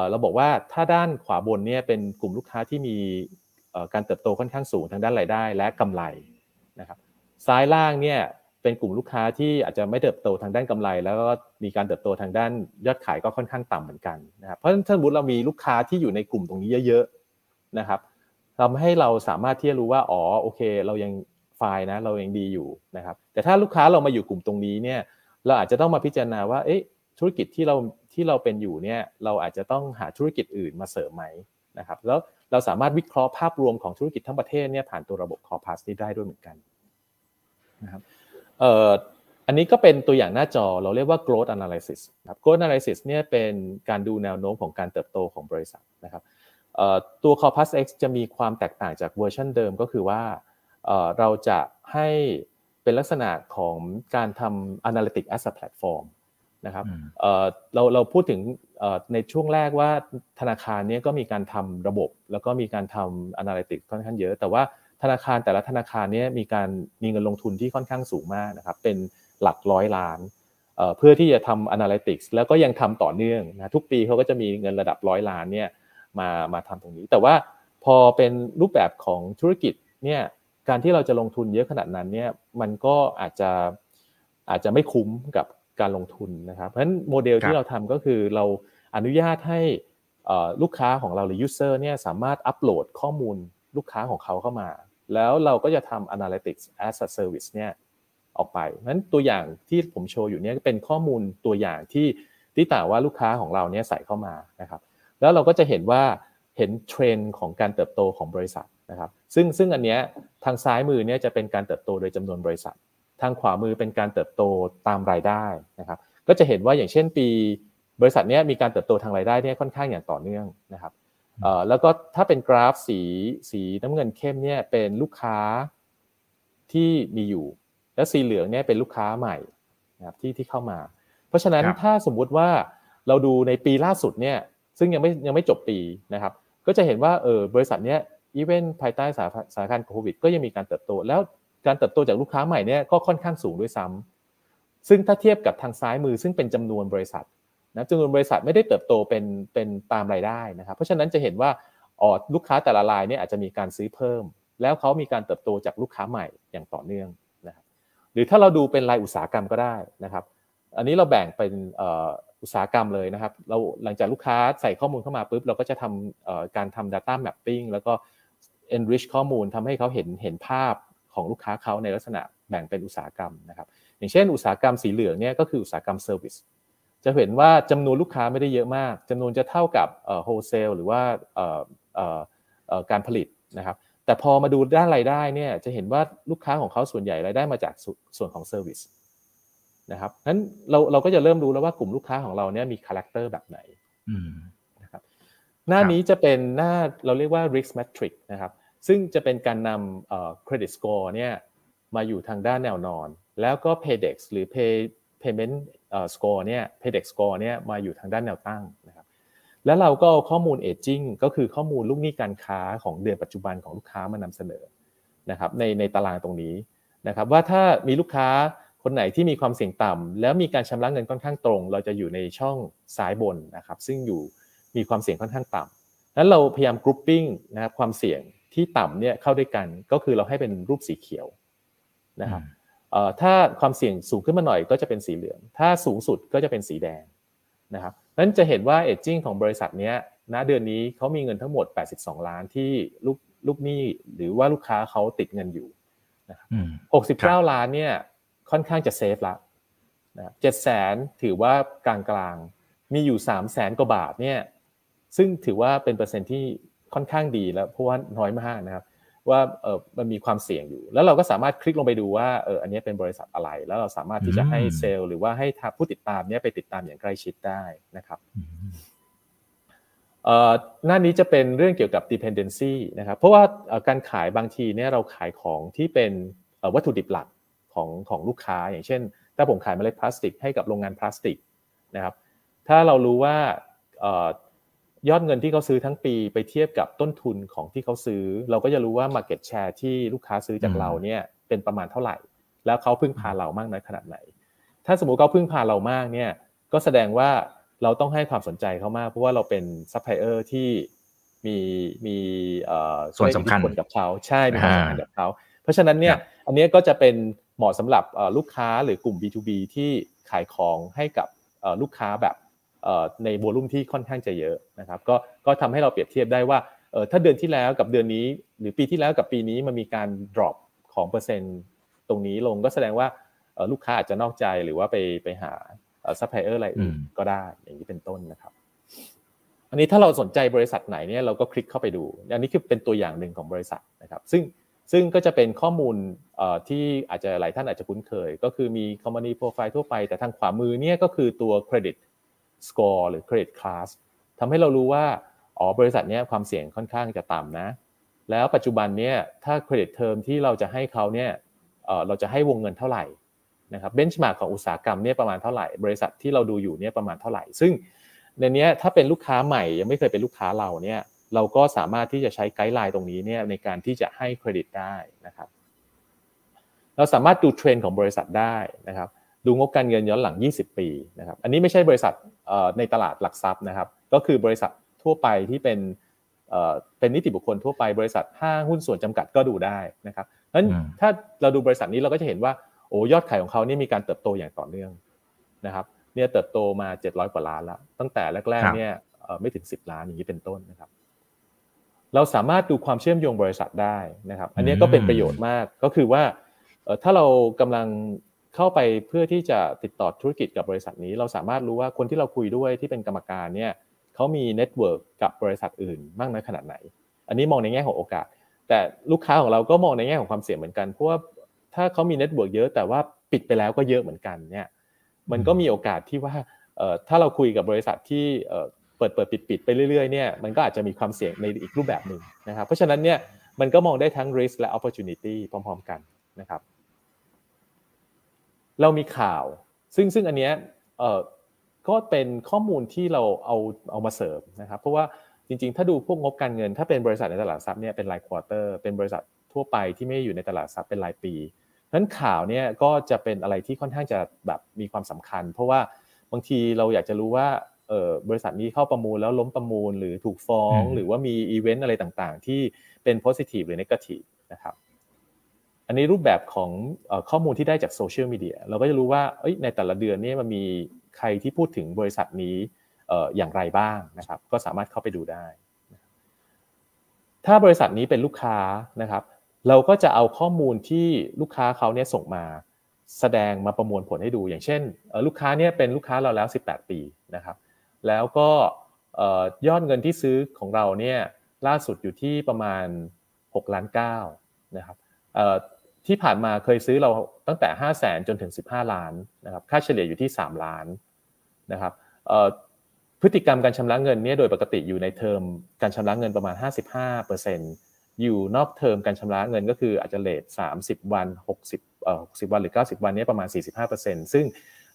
B: เราบอกว่าถ้าด้านขวาบนเนี่ยเป็นกลุ่มลูกค้าที่มีการเติบโตค่อนข้างสูงทางด้านรายได้และกำไรนะครับซ้ายล่างเนี่ย เป็นกลุ่มลูกค้าที่อาจจะไม่เติบโตทางด้านกำไร แล้วก็มีการเติบโตทางด้านยอดขายก็ค่อนข้างต่ำเหมือนกันนะครับเพราะฉะนั้นถ้าสมมติเรามีลูกค้าที่อยู่ในกลุ่มตรงนี้เยอะๆนะครับทำให้เราสามารถที่จะรู้ว่าอ๋อโอเค เรายังไฟนะเรายังดีอยู่นะครับ แต่ถ้าลูกค้าเรามาอยู่กลุ่มตรงนี้เนี่ยเราอาจจะต้องมาพิจารณาว่าเอ๊ะธุรกิจที่เราที่เราเป็นอยู่เนี่ยเราอาจจะต้องหาธุรกิจอื่นมาเสริมไหมนะครับแล้วเราสามารถวิเคราะห์ภาพรวมของธุรกิจทั้งประเทศเนี่ยผ่านตัวระบบคอร์พัสนี้ได้ด้วยเหมือนกันนะครับ เอ่ออันนี้ก็เป็นตัวอย่างหน้าจอเราเรียกว่า growth analysis ครับ growth analysis เนี่ยเป็นการดูแนวโน้มของการเติบโตของบริษัทนะครับตัว Corpus X จะมีความแตกต่างจากเวอร์ชันเดิมก็คือว่าเราจะให้เป็นลักษณะของการทำ analytic as a platform นะครับเราเราพูดถึงในช่วงแรกว่าธนาคารนี้ก็มีการทำระบบ แล้วก็มีการทำ analytics ค่อนข้างเยอะ แต่ว่า ธนาคารแต่ละธนาคารนี้มีการมีเงินลงทุนที่ค่อนข้างสูงมากนะครับเป็นหลักร้อยล้านเพื่อที่จะทำ analytics แล้วก็ยังทำต่อเนื่องนะทุกปีเขาก็จะมีเงินระดับร้อยล้านเนี่ยมามาทำตรงนี้ แต่ว่าพอเป็นรูปแบบของธุรกิจเนี่ยการที่เราจะลงทุนเยอะขนาดนั้นเนี่ยมันก็อาจจะอาจจะไม่คุ้มกับการลงทุนนะครับเพราะฉะนั้นโมเดลที่เราทำก็คือเราอนุญาตให้ลูกค้าของเราหรือ user เนี่ยสามารถอัปโหลดข้อมูลลูกค้าของเขาเข้ามา แล้วเราก็จะทำ analytics as a service เนี่ยออกไปนั้นตัวอย่างที่ผมโชว์อยู่เนี่ยเป็นข้อมูลตัวอย่างที่ที่ต่าว่าลูกค้าของเราเนี่ยใส่เข้ามานะครับแล้วเราก็จะเห็นว่าเห็นเทรนด์ของการเติบโตของบริษัทนะครับซึ่งซึ่งอันเนี้ยทางซ้ายมือเนี่ยจะเป็นการเติบโตโดยจำนวนบริษัท ทางขวามือเป็นการเติบโตตามรายได้นะครับก็จะเห็นว่าอย่างเช่นปี บริษัทเนี้ยมีการเติบโตทางรายได้เนี่ยค่อนข้างอย่างต่อเนื่องนะครับ แล้วก็ถ้าเป็นกราฟสีสีน้ำเงินเข้มเนี่ยเป็นลูกค้าที่มีอยู่ แล้วสีเหลืองเนี่ยเป็นลูกค้าใหม่นะครับที่ที่เข้ามา เพราะฉะนั้นถ้าสมมุติว่าเราดูในปีล่าสุดเนี่ยซึ่งยังไม่ยังไม่จบปีนะครับ ก็จะเห็นว่าเออบริษัทเนี้ยอีเวนต์ภายใต้สถานการณ์โควิด ก็ยังมีการเติบโต แล้วการเติบโตจากลูกค้าใหม่เนี่ยก็ค่อนข้างสูงด้วยซ้ำซึ่งถ้าเทียบกับทางซ้ายมือซึ่งเป็นจำนวนบริษัท นะจำนวนบริษัทไม่ได้เติบโตเป็นเป็นตามรายได้นะครับ เพราะฉะนั้นจะเห็นว่าอ๋อลูกค้าแต่ละรายเนี่ยอาจจะมีการซื้อเพิ่ม แล้วเขามีการเติบโตจากลูกค้าใหม่อย่างต่อเนื่องนะครับหรือถ้าเราดูเป็นรายอุตสาหกรรมก็ได้นะครับ อันนี้เราแบ่งเป็นอุตสาหกรรมเลยนะครับ เราหลังจากลูกค้าใส่ข้อมูลเข้ามาปุ๊บเราก็จะทำการทำ data mapping แล้วก็ enrich ข้อมูลทำให้เขาเห็นเห็นภาพของลูกค้าเขาในลักษณะแบ่งเป็นอุตสาหกรรมนะครับ อย่างเช่นอุตสาหกรรมสีเหลืองเนี่ยก็คืออุตสาหกรรม service จะเห็นว่าจำนวนลูกค้าไม่ได้เยอะมากจำนวนจะเท่ากับ wholesale หรือว่าการผลิตนะครับ แต่พอมาดูด้านรายได้เนี่ยจะเห็นว่าลูกค้าของเขาส่วนใหญ่รายได้มาจากส่วนของ service นะครับนั้นเราเราก็จะเริ่มรู้แล้วว่ากลุ่มลูกค้าของเราเนี่ยมีคาแรคเตอร์แบบไหนนะครับหน้านี้จะเป็นหน้าเราเรียกว่า risk metric นะครับ ซึ่งจะเป็นการนำ credit score เนี่ยมาอยู่ทางด้านแนวนอน แล้วก็ paydex หรือ pay payment score เนี่ย paydex score เนี่ยมาอยู่ทางด้านแนวตั้งนะครับแล้วเราก็ข้อมูล aging ก็คือข้อมูลลูกหนี้การค้าของเดือนปัจจุบันของลูกค้ามานำเสนอนะครับในในตารางตรงนี้นะครับว่าถ้ามีลูกค้าคนไหนที่มีความเสี่ยงต่ำแล้วมีการชำระเงินค่อนข้างตรง เราจะอยู่ในช่องซ้ายบนนะครับซึ่งอยู่มีความเสี่ยงค่อนข้างต่ำนั้นเราพยายามกรุ๊ปปิ้งนะครับความเสี่ยงที่ต่ำเนี่ยเข้าด้วยกันก็คือเราให้เป็นรูปสีเขียวนะครับ ถ้าความเสี่ยงสูงขึ้นมาหน่อยก็จะเป็นสีเหลือง ถ้าสูงสุดก็จะเป็นสีแดงนะครับนั้นจะเห็นว่าเอจจิ้งของบริษัทนี้ณเดือนนี้เขามีเงินทั้งหมด 82 ล้านที่ลูกลูกหนี้หรือว่าลูกค้าเขาติดเงินอยู่นะครับ69 ล้านเนี่ยค่อนข้างจะเซฟละนะเจ็ดแสนถือว่ากลางกลางมีอยู่3 0 0แสนกว่าบาทเนี่ยซึ่งถือว่าเป็นเปอร์เซ็นที่ค่อนข้างดีแล้วเพราะว่าน้อยมากนะครับ ว่าเออมันมีความเสี่ยงอยู่ แล้วเราก็สามารถคลิกลงไปดูว่าเอออันนี้เป็นบริษัทอะไร แล้วเราสามารถที่จะให้เซลล์ หรือว่าให้ผู้ติดตามเนี้ยไปติดตามอย่างใกล้ชิดได้นะครับหน้านี้จะเป็นเรื่องเกี่ยวกับ dependency นะครับ เพราะว่าการขายบางทีเนี่ยเราขายของที่เป็นวัตถุดิบหลักของของลูกค้า อย่างเช่น ถ้าผมขายเมล็ดพลาสติกให้กับโรงงานพลาสติกนะครับ ถ้าเรารู้ว่า ยอดเงินที่เขาซื้อทั้งปีไปเทียบกับต้นทุนของที่เขาซื้อ เราก็จะรู้ว่า Market Share ที่ลูกค้าซื้อจากเราเนี่ยเป็นประมาณเท่าไหร่ แล้วเขาพึ่งพาเรามากน้อยขนาดไหน ถ้าสมมุติเขาพึ่งพาเรามากเนี่ยก็แสดงว่าเราต้องให้ความสนใจเขามาก เพราะว่าเราเป็นซัพพลายเออร์ที่มีมี
A: ส่วนสำคัญ
B: กับเขาใช่มีความสำคัญกับเขาเพราะฉะนั้นเนี่ยอันนี้ก็จะเป็นเหมาะสำหรับลูกค้าหรือกลุ่ม B2B ที่ขายของให้กับลูกค้าแบบ ใน volume ที่ค่อนข้างจะเยอะนะครับก็ก็ทำให้เราเปรียบเทียบได้ว่าถ้าเดือนที่แล้วกับเดือนนี้ หรือปีที่แล้วกับปีนี้มันมีการ drop ของเปอร์เซ็นต์ตรงนี้ลงก็แสดงว่าลูกค้าอาจจะนอกใจหรือว่าไปไปหาซัพพลายเออร์อะไรอื่นก็ได้อย่างนี้เป็นต้นนะครับ อันนี้ถ้าเราสนใจบริษัทไหนเนี่ยเราก็คลิกเข้าไปดู อันนี้คือเป็นตัวอย่างหนึ่งของบริษัทนะครับ ซึ่งซึ่งก็จะเป็นข้อมูลที่อาจจะหลายท่านอาจจะคุ้นเคย ก็คือมี company profile ทั่วไป แต่ทางขวามือเนี่ยก็คือตัว credit score หรือ credit class ทำให้เรารู้ว่าอ๋อบริษัทนี้ความเสี่ยงค่อนข้างจะต่ำนะ แล้วปัจจุบันเนี่ยถ้าเครดิตเทอมที่เราจะให้เขาเนี่ยเราจะให้วงเงินเท่าไหร่นะครับ benchmark ของอุตสาหกรรมเนี่ยประมาณเท่าไหร่ บริษัทที่เราดูอยู่เนี่ยประมาณเท่าไหร่ ซึ่งในนี้ถ้าเป็นลูกค้าใหม่ยังไม่เคยเป็นลูกค้าเราเนี่ยเราก็สามารถที่จะใช้ guideline ตรงนี้เนี่ยในการที่จะให้เครดิตได้นะครับ เราสามารถดูเทรนด์ของบริษัทได้นะครับ ดูงบการเงินย้อนหลัง 20 ปีนะครับ อันนี้ไม่ใช่บริษัทในตลาดหลักทรัพย์นะครับ ก็คือบริษัททั่วไปที่เป็นเป็นนิติบุคคลทั่วไปบริษัทห้างหุ้นส่วนจำกัดก็ดูได้นะครับนั้นถ้าเราดูบริษัทนี้เราก็จะเห็นว่าโอ้ยอดขายของเขานี่มีการเติบโตอย่างต่อเนื่องนะครับ เนี่ยเติบโตมา 700 กว่าล้านแล้วตั้งแต่แรกๆเนี่ยไม่ถึง 10 ล้านอย่างนี้เป็นต้นนะครับ เราสามารถดูความเชื่อมโยงบริษัทได้นะครับ อันนี้ก็เป็นประโยชน์มากก็คือว่าถ้าเรากำลัง เข้าไปเพื่อที่จะติดต่อธุรกิจกับบริษัทนี้ เราสามารถรู้ว่าคนที่เราคุยด้วยที่เป็นกรรมการเนี่ยเขามี network กับบริษัทอื่นมากน้อยขนาดไหน อันนี้มองในแง่ของโอกาส แต่ลูกค้าของเราก็มองในแง่ของความเสี่ยงเหมือนกันเพราะว่าถ้าเขามี network เยอะแต่ว่าปิดไปแล้วก็เยอะเหมือนกันเนี่ยมันก็มีโอกาสที่ว่าถ้าเราคุยกับบริษัทที่เปิดเปิดปิดปิดไปเรื่อยๆเนี่ยมันก็อาจจะมีความเสี่ยงในอีกรูปแบบหนึ่งนะครับเพราะฉะนั้นเนี่ยมันก็มองได้ทั้ง risk และ opportunity พร้อม ๆ กันนะครับ เรามีข่าว ซึ่งซึ่งอันเนี้ยเออก็เป็นข้อมูลที่เราเอาเอามาเสริมนะครับเพราะว่าจริงๆ ถ้าดูพวกงบการเงิน ถ้าเป็นบริษัทในตลาดทรัพย์เนี่ยเป็นรายควอเตอร์เป็นบริษัททั่วไปที่ไม่อยู่ในตลาดทรัพย์เป็นรายปีนั้นข่าวเนี่ยก็จะเป็นอะไรที่ค่อนข้างจะแบบมีความสำคัญ เพราะว่าบางทีเราอยากจะรู้ว่าเออบริษัทนี้เข้าประมูลแล้วล้มประมูลหรือถูกฟ้อง หรือว่ามีอีเวนต์อะไรต่างๆ ที่เป็น positive หรือ negative นะครับ อันนี้รูปแบบของข้อมูลที่ได้จากโซเชียลมีเดียเราก็จะรู้ว่าในแต่ละเดือนนี้มันมีใครที่พูดถึงบริษัทนี้อย่างไรบ้างนะครับ ก็สามารถเข้าไปดูได้ ถ้าบริษัทนี้เป็นลูกค้านะครับ เราก็จะเอาข้อมูลที่ลูกค้าเขาเนี่ยส่งมาแสดงมาประมวลผลให้ดู อย่างเช่น ลูกค้าเนี่ยเป็นลูกค้าเราแล้ว 18 ปีนะครับ แล้วก็ยอดเงินที่ซื้อของเราเนี่ยล่าสุดอยู่ที่ประมาณ 6 ล้าน9นะครับ ที่ผ่านมาเคยซื้อเราตั้งแต่ 5 0 0แสนจนถึง 15 ล้านนะครับค่าเฉลี่ยอยู่ที่ 3 ล้านนะครับพฤติกรรมการชำระเงินเนี่ยโดยปกติอยู่ในเทอมการชำระเงินประมาณ 55%อยู่นอกเทอมการชำระเงินก็คืออาจจะเลท30 วัน 60เอ่อ60 วันหรือ 90 วันนี้ประมาณ 45%ซึ่ง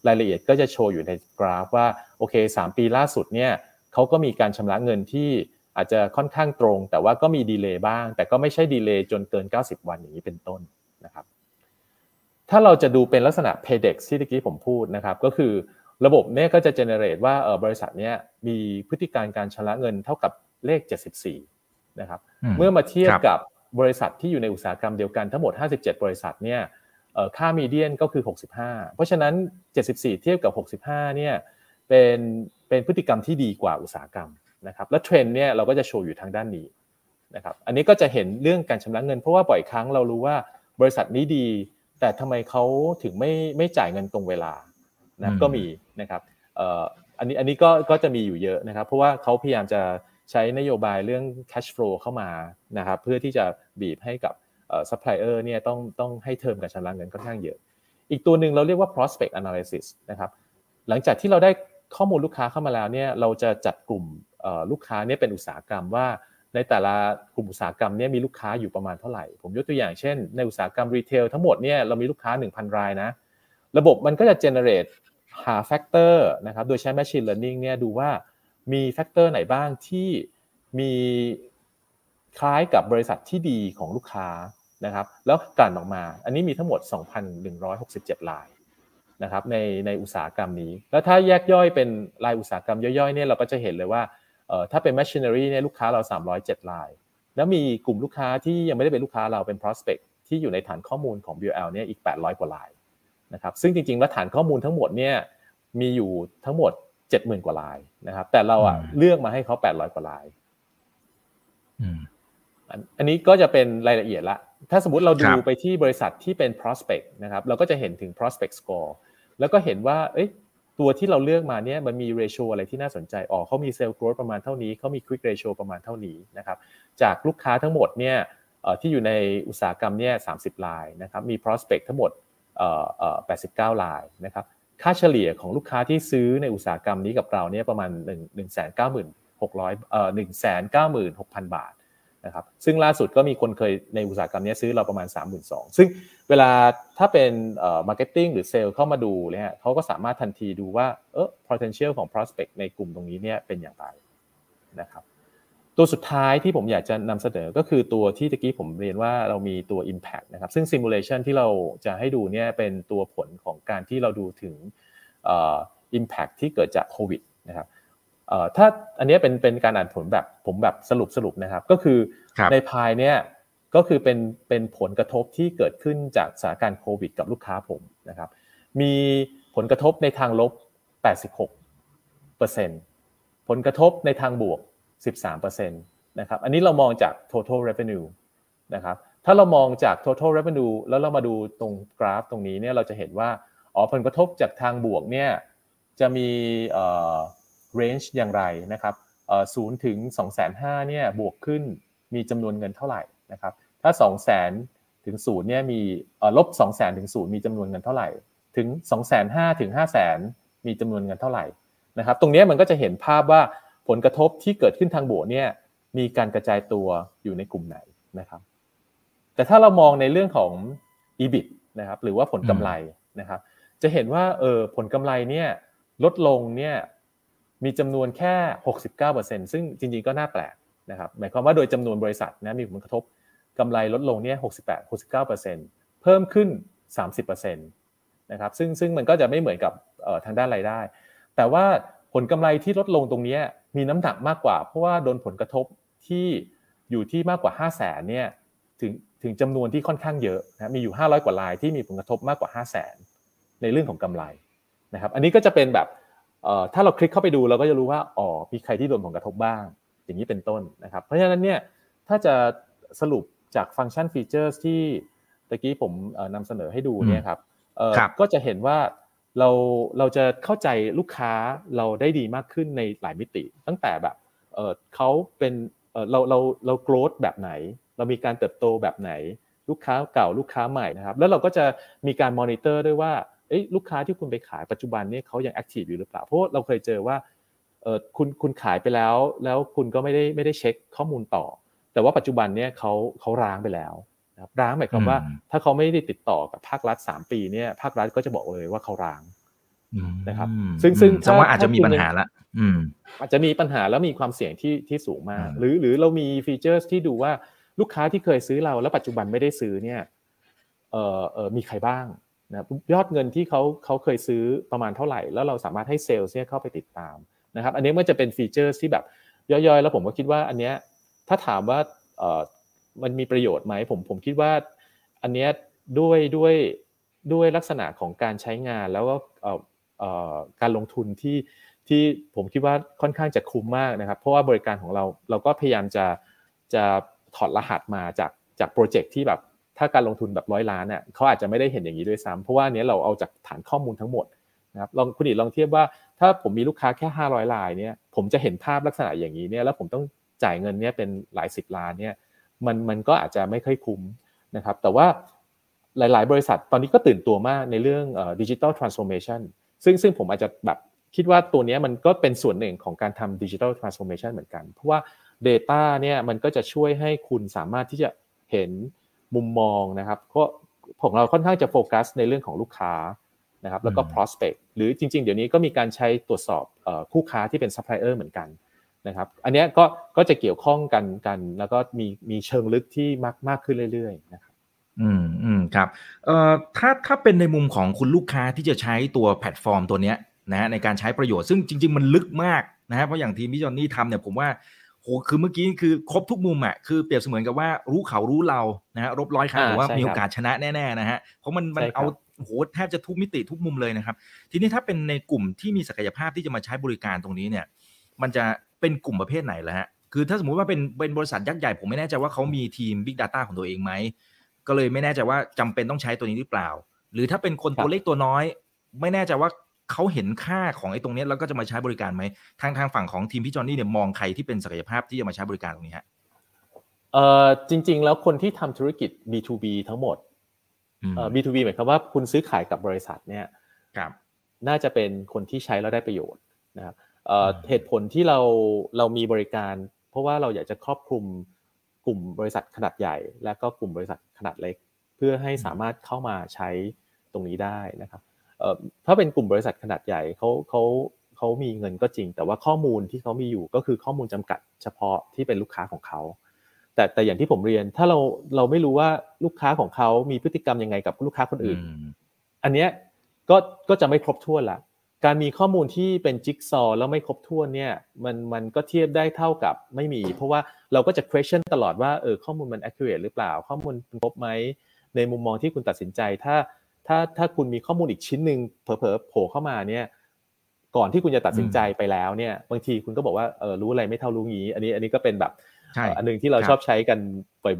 B: รายละเอียดก็จะโชว์อยู่ในกราฟว่าโอเค 3 ปีล่าสุดเนี่ยเขาก็มีการชำระเงินที่อาจจะค่อนข้างตรง แต่ว่าก็มีดีเลย์บ้าง แต่ก็ไม่ใช่ดีเลย์จนเกิน 90 วันอย่างนี้เป็นต้น นะครับถ้าเราจะดูเป็นลักษณะ paydex ที่เมื่อกี้ผมพูดนะครับก็คือระบบเนี่ยก็จะ generate ว่าเออบริษัทเนี้ยมีพฤติการการชำระเงินเท่ากับเลข 74นะครับเมื่อมาเทียบกับบริษัทที่อยู่ในอุตสาหกรรมเดียวกันทั้งหมด 57 บริษัทเนี่ยค่ามีเดียนก็คือ 65 เพราะฉะนั้น 74 เทียบกับ 65เนี่ยเป็นเป็นพฤติกรรมที่ดีกว่าอุตสาหกรรมนะครับและเทรนด์เนี่ยเราก็จะโชว์อยู่ทางด้านนี้นะครับอันนี้ก็จะเห็นเรื่องการชำระเงิน เพราะว่าบ่อยครั้งเรารู้ว่า บริษัทนี้ดี แต่ทำไมเขาถึงไม่ไม่จ่ายเงินตรงเวลานะก็มีนะครับอันนี้อันนี้ก็ก็จะมีอยู่เยอะนะครับ เพราะว่าเขาพยายามจะใช้นโยบายเรื่อง cash flow เข้ามานะครับเพื่อที่จะบีบให้กับซัพพลายเออร์เนี่ยต้องต้องให้เทอมการชำระเงินค่อนข้างเยอะ อีกตัวหนึ่งเราเรียกว่า prospect analysis นะครับหลังจากที่เราได้ข้อมูลลูกค้าเข้ามาแล้วเนี่ยเราจะจัดกลุ่มลูกค้าเนี่ยเป็นอุตสาหกรรมว่า ในแต่ละกลุ่มอุตสาหกรรมเนี่ยมีลูกค้าอยู่ประมาณเท่าไหร่ ผมยกตัวอย่างเช่น ในอุตสาหกรรม retail ทั้งหมดเนี่ยเรามีลูกค้า 1,000 รายนะ ระบบมันก็จะ generate หา factor นะครับโดยใช้ Machine Learning เนี่ยดูว่ามี factor ไหนบ้างที่มีคล้ายกับบริษัทที่ดีของลูกค้านะครับแล้วกลั่นออกมา อันนี้มีทั้งหมด 2,167 รายนะครับในในอุตสาหกรรมนี้ แล้วถ้าแยกย่อยเป็นรายอุตสาหกรรมย่อยๆเนี่ยเราก็จะเห็นเลยว่า ถ้าเป็น machinery เนี่ยลูกค้าเรา 307ราย แล้วมีกลุ่มลูกค้าที่ยังไม่ได้เป็นลูกค้าเราเป็น prospect ที่อยู่ในฐานข้อมูลของ BL เนี่ยอีก 800 กว่ารายนะครับซึ่งจริงๆแล้วฐานข้อมูลทั้งหมดเนี่ยมีอยู่ทั้งหมด 70,000 กว่าลายนะครับแต่เราอะเลือกมาให้เขา 800 กว่าลายอันนี้ก็จะเป็นรายละเอียดละ ถ้าสมมติเราดูไปที่บริษัทที่เป็น prospect นะครับ เราก็จะเห็นถึง prospect score แล้วก็เห็นว่า เอ้ย ตัวที่เราเลือกมาเนี่ยมันมี ratio อะไรที่น่าสนใจอ๋อเขามี sales growth ประมาณเท่านี้เขามี quick ratio ประมาณเท่านี้นะครับจากลูกค้าทั้งหมดเนี่ยที่อยู่ในอุตสาหกรรมเนี่ย30ลายนะครับมี prospect ทั้งหมด89ลายนะครับค่าเฉลี่ยของลูกค้าที่ซื้อในอุตสาหกรรมนี้กับเราเนี่ยประมาณ1 1 9 600เอ่อ196,000 บาท นะครับซึ่งล่าสุดก็มีคนเคยในอุตสาหกรรมนี้ซื้อเราประมาณ 32,000ซึ่งเวลาถ้าเป็นเอ่อ marketing หรือเซลล์เข้ามาดูเนี่ยเขาก็สามารถทันทีดูว่าเออ potential ของ prospect ในกลุ่มตรงนี้เนี่ยเป็นอย่างไรนะครับตัวสุดท้ายที่ผมอยากจะนำเสนอก็คือตัวที่ตะกี้ผมเรียนว่าเรามีตัว Impact นะครับซึ่ง Simulation ที่เราจะให้ดูเนี่ยเป็นตัวผลของการที่เราดูถึง Impact ที่เกิดจากโควิดนะครับ ถ้าอันนี้เป็นเป็นการอ่านผลแบบผมแบบสรุปสรุปนะครับ ก็คือในพายเนี่ยก็คือเป็นเป็นผลกระทบที่เกิดขึ้นจากสถานการณ์โควิด กับลูกค้าผมนะครับ มีผลกระทบในทางลบ 86%ผลกระทบในทางบวก 13%นะครับ อันนี้เรามองจาก total revenue นะครับ ถ้าเรามองจาก total revenue แล้วเรามาดูตรงกราฟตรงนี้เนี่ยเราจะเห็นว่าอ๋อผลกระทบจากทางบวกเนี่ยจะมี range อ ย่างไรนะครับศูนย์ถึง2 5 0 0 0เนี่ยบวกขึ้นมีจำนวนเงินเท่าไหร่นะครับถ้า2 0 0 0 0ถึงศูนย์เนี่ยมีลบ2 0 0 0 0ถึงศูนย์มีจำนวนเงินเท่าไหร่ ถึง2 5 0 0 0ถึง5 0 0 0 0มีจำนวนเงินเท่าไหร่นะครับตรงนี้มันก็จะเห็นภาพว่าผลกระทบที่เกิดขึ้นทางบวกเนี่ยมีการกระจายตัวอยู่ในกลุ่มไหนนะครับ แต่ถ้าเรามองในเรื่องของ EBIT นะครับหรือว่าผลกำไรนะครับจะเห็นว่าเออผลกำไรเนี่ยลดลงเนี่ย มีจำนวนแค่ 69%ซึ่งจริงๆก็น่าแปลกนะครับหมายความว่าโดยจำนวนบริษัทนะมีผลกระทบกำไรลดลงเนี่ย68 69%เพิ่มขึ้น 30%นะครับซึ่งซึ่งมันก็จะไม่เหมือนกับทางด้านรายได้ แต่ว่าผลกำไรที่ลดลงตรงนี้มีน้ำหนักมากกว่า เพราะว่าโดนผลกระทบที่อยู่ที่มากกว่า 5 0 0แสนเนี่ยถึงถึงจำนวนที่ค่อนข้างเยอะนะมีอยู่ 500 กว่ารายที่มีผลกระทบมากกว่า 5 0 0แสนในเรื่องของกำไรนะครับอันนี้ก็จะเป็นแบบ ถ้าเราคลิกเข้าไปดูเราก็จะรู้ว่าอ๋อมีใครที่โดนผลกระทบบ้าง อย่างนี้เป็นต้นนะครับ เพราะฉะนั้นเนี่ยถ้าจะสรุปจากฟังก์ชันฟีเจอร์ที่ตะกี้ผมนำเสนอให้ดูเนี่ยครับก็จะเห็นว่าเราเราจะเข้าใจลูกค้าเราได้ดีมากขึ้นในหลายมิติ ตั้งแต่แบบเขาเป็นเราเราเราโกรธแบบไหน เรามีการเติบโตแบบไหน ลูกค้าเก่าลูกค้าใหม่นะครับ แล้วเราก็จะมีการมอนิเตอร์ด้วยว่า ลูกค้าที่คุณไปขายปัจจุบันนี้เขายังแอคทีฟอยู่หรือเปล่าเพราะเราเคยเจอว่าเออคุณคุณขายไปแล้ว แล้วคุณก็ไม่ได้ไม่ได้เช็คข้อมูลต่อ แต่ว่าปัจจุบันเนี่ยเขาเขาร้างไปแล้วนะครับร้างหมายความว่า ถ้าเขาไม่ได้ติดต่อกับภาครัฐสามปีเนี่ยภาครัฐก็จะบอกเลยว่าเขาร้างนะครับ ซึ่งซึ่ง
A: ถ้าว่าอาจจะมีปัญหาละ
B: อาจจะมีปัญหาแล้วมีความเสี่ยงที่ที่สูงมาก หรือหรือเรามีฟีเจอร์ที่ดูว่าลูกค้าที่เคยซื้อเราแล้วปัจจุบันไม่ได้ซื้อเนี่ยเออเออมีใครบ้าง นะยอดเงินที่เขาเขาเคยซื้อประมาณเท่าไหร่ แล้วเราสามารถให้เซลล์เนี่ยเข้าไปติดตามนะครับ อันนี้มันจะเป็นฟีเจอร์ที่แบบย่อยๆ แล้วผมก็คิดว่าอันเนี้ยถ้าถามว่าเออมันมีประโยชน์ไหมผมผมคิดว่าอันเนี้ยด้วยด้วยด้วยลักษณะของการใช้งานแล้วก็การลงทุนที่ที่ผมคิดว่าค่อนข้างจะคุ้มมากนะครับ เพราะว่าบริการของเราเราก็พยายามจะจะถอดรหัสมาจากจากโปรเจกต์ที่แบบ ถ้าการลงทุนแบบร้อยล้านเนี่ยเขาอาจจะไม่ได้เห็นอย่างนี้ด้วยซ้ำเพราะว่าเนี้ยเราเอาจากฐานข้อมูลทั้งหมดนะครับลองคุณอีลองเทียบว่า ถ้าผมมีลูกค้าแค่ 500รายเนี่ยผมจะเห็นภาพลักษณะอย่างนี้เนี่ยแล้วผมต้องจ่ายเงินเนี่ยเป็นหลายสิบล้านเนี่ยมันมันก็อาจจะไม่ค่อยคุ้มนะครับแต่ว่าหลาย ๆ บริษัทตอนนี้ก็ตื่นตัวมากในเรื่องดิจิทัลทรานส์โอมชันซึ่งซึ่งผมอาจจะแบบคิดว่าตัวนี้มันก็เป็นส่วนหนึ่งของการทำดิจิทัลทรานส์โอมชันเหมือนกัน เพราะว่า Data เนี่ยมันก็จะช่วยให้คุณสามารถที่จะเห็น มุมมองนะครับก็ของเราค่อนข้างจะโฟกัสในเรื่องของลูกค้านะครับแล้วก็ prospect หรือจริง ๆ เดี๋ยวนี้ก็มีการใช้ตรวจสอบคู่ค้าที่เป็น supplier เหมือนกันนะครับ อันนี้ก็ก็จะเกี่ยวข้องกันกัน แล้วก็มีมีเชิงลึกที่มากมากขึ้นเรื่อยๆนะครับ
A: อืมอืมครับเอ่อถ้าถ้าเป็นในมุมของคุณลูกค้าที่จะใช้ตัวแพลตฟอร์มตัวเนี้ยนะในการใช้ประโยชน์ซึ่งจริง ๆ มันลึกมากนะฮะเพราะอย่างทีมพี่จอนนี่ทำเนี่ยผมว่า โหคือเมื่อกี้คือครบทุกมุมอะคือเปรียบเสมือนกับว่ารู้เขารู้เรานะฮะรบร้อยครั้งแต่ว่ามีโอกาสชนะแน่ๆนะฮะเพราะมันมันเอาโหแทบจะทุกมิติทุกมุมเลยนะครับ ทีนี้ถ้าเป็นในกลุ่มที่มีศักยภาพที่จะมาใช้บริการตรงนี้เนี่ย มันจะเป็นกลุ่มประเภทไหนล่ะฮะคือถ้าสมมุติว่าเป็นเป็นบริษัทยักษ์ใหญ่ผมไม่แน่ใจว่าเขามีทีม Big Data ของตัวเองไหมก็เลยไม่แน่ใจว่าจำเป็นต้องใช้ตัวนี้หรือเปล่า หรือถ้าเป็นคนตัวเล็กตัวน้อย ไม่แน่ใจว่า เขาเห็นค่าของไอ้ตรงนี้แล้วก็จะมาใช้บริการไหมทางทางฝั่งของทีมพี่จอนนี่เนี่ยมองใครที่เป็นศักยภาพที่จะมาใช้บริการตรงนี้ฮะ
B: เอ่อจริง ๆ แล้วคนที่ทำธุรกิจ B2B ทั้งหมดเอ่อ B2B หมายความว่าคุณซื้อขายกับบริษัทเนี่ย
A: ครับ
B: น่าจะเป็นคนที่ใช้แล้วได้ประโยชน์นะครับเอ่อเหตุผลที่เราเรามีบริการ เพราะว่าเราอยากจะครอบคลุมกลุ่มบริษัทขนาดใหญ่ และก็กลุ่มบริษัทขนาดเล็ก เพื่อให้สามารถเข้ามาใช้ตรงนี้ได้นะครับ ถ้าเป็นกลุ่มบริษัทขนาดใหญ่เขาเขาเขามีเงินก็จริง แต่ว่าข้อมูลที่เขามีอยู่ก็คือข้อมูลจำกัดเฉพาะที่เป็นลูกค้าของเขาแต่แต่อย่างที่ผมเรียนถ้าเราเราไม่รู้ว่าลูกค้าของเขามีพฤติกรรมยังไงกับลูกค้าคนอื่น อันเนี้ยก็ก็จะไม่ครบถ้วนละการมีข้อมูลที่เป็นจิ๊กซอแล้วไม่ครบถ้วนเนี่ยมันมันก็เทียบได้เท่ากับไม่มี เพราะว่าเราก็จะ question ตลอดว่าเออข้อมูลมัน accurate หรือเปล่า ข้อมูลครบไหมในมุมมองที่คุณตัดสินใจ ถ้า ถ้าถ้าคุณมีข้อมูลอีกชิ้นหนึ่งเผลอๆโผล่เข้ามาเนี่ยก่อนที่คุณจะตัดสินใจไปแล้วเนี่ย บางทีคุณก็บอกว่าเออรู้อะไรไม่เท่ารู้งี้ อันนี้อันนี้ก็เป็นแบบอันนึงที่เราชอบใช้กัน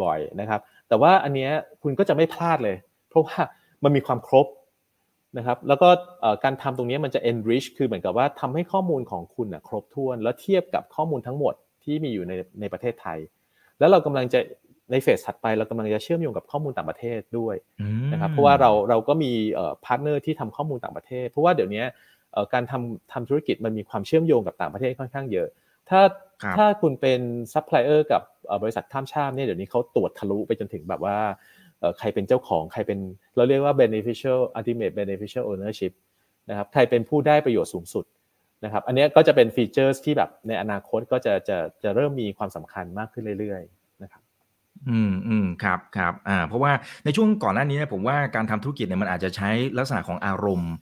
B: บ่อยๆนะครับ แต่ว่าอันเนี้ยคุณก็จะไม่พลาดเลย เพราะว่ามันมีความครบนะครับ แล้วก็การทำตรงนี้มันจะ enrich คือเหมือนกับว่าทำให้ข้อมูลของคุณครบถ้วน แล้วเทียบกับข้อมูลทั้งหมดที่มีอยู่ในในประเทศไทย แล้วเรากำลังจะ ในเฟสถัดไปเรากำลังจะเชื่อมโยงกับข้อมูลต่างประเทศด้วยนะครับเพราะว่าเราเราก็มีพาร์ทเนอร์ที่ทำข้อมูลต่างประเทศ เพราะว่าเดี๋ยวนี้การทำทำธุรกิจมันมีความเชื่อมโยงกับต่างประเทศค่อนข้างเยอะ ถ้าถ้าคุณเป็นซัพพลายเออร์กับบริษัทข้ามชาติเนี่ยเดี๋ยวนี้เขาตรวจทะลุไปจนถึงแบบว่าใครเป็นเจ้าของใครเป็นเราเรียกว่า beneficial ultimate beneficial ownership นะครับใครเป็นผู้ได้ประโยชน์สูงสุดนะครับอันนี้ก็จะเป็นฟีเจอร์ที่แบบในอนาคตก็จะจะจะเริ่มมีความสำคัญมากขึ้นเรื่อยๆนะครับ
A: อืมอืมครับครับอ่าเพราะว่าในช่วงก่อนหน้านี้เนี่ยผมว่าการทำธุรกิจเนี่ยมันอาจจะใช้ลักษณะของอารมณ์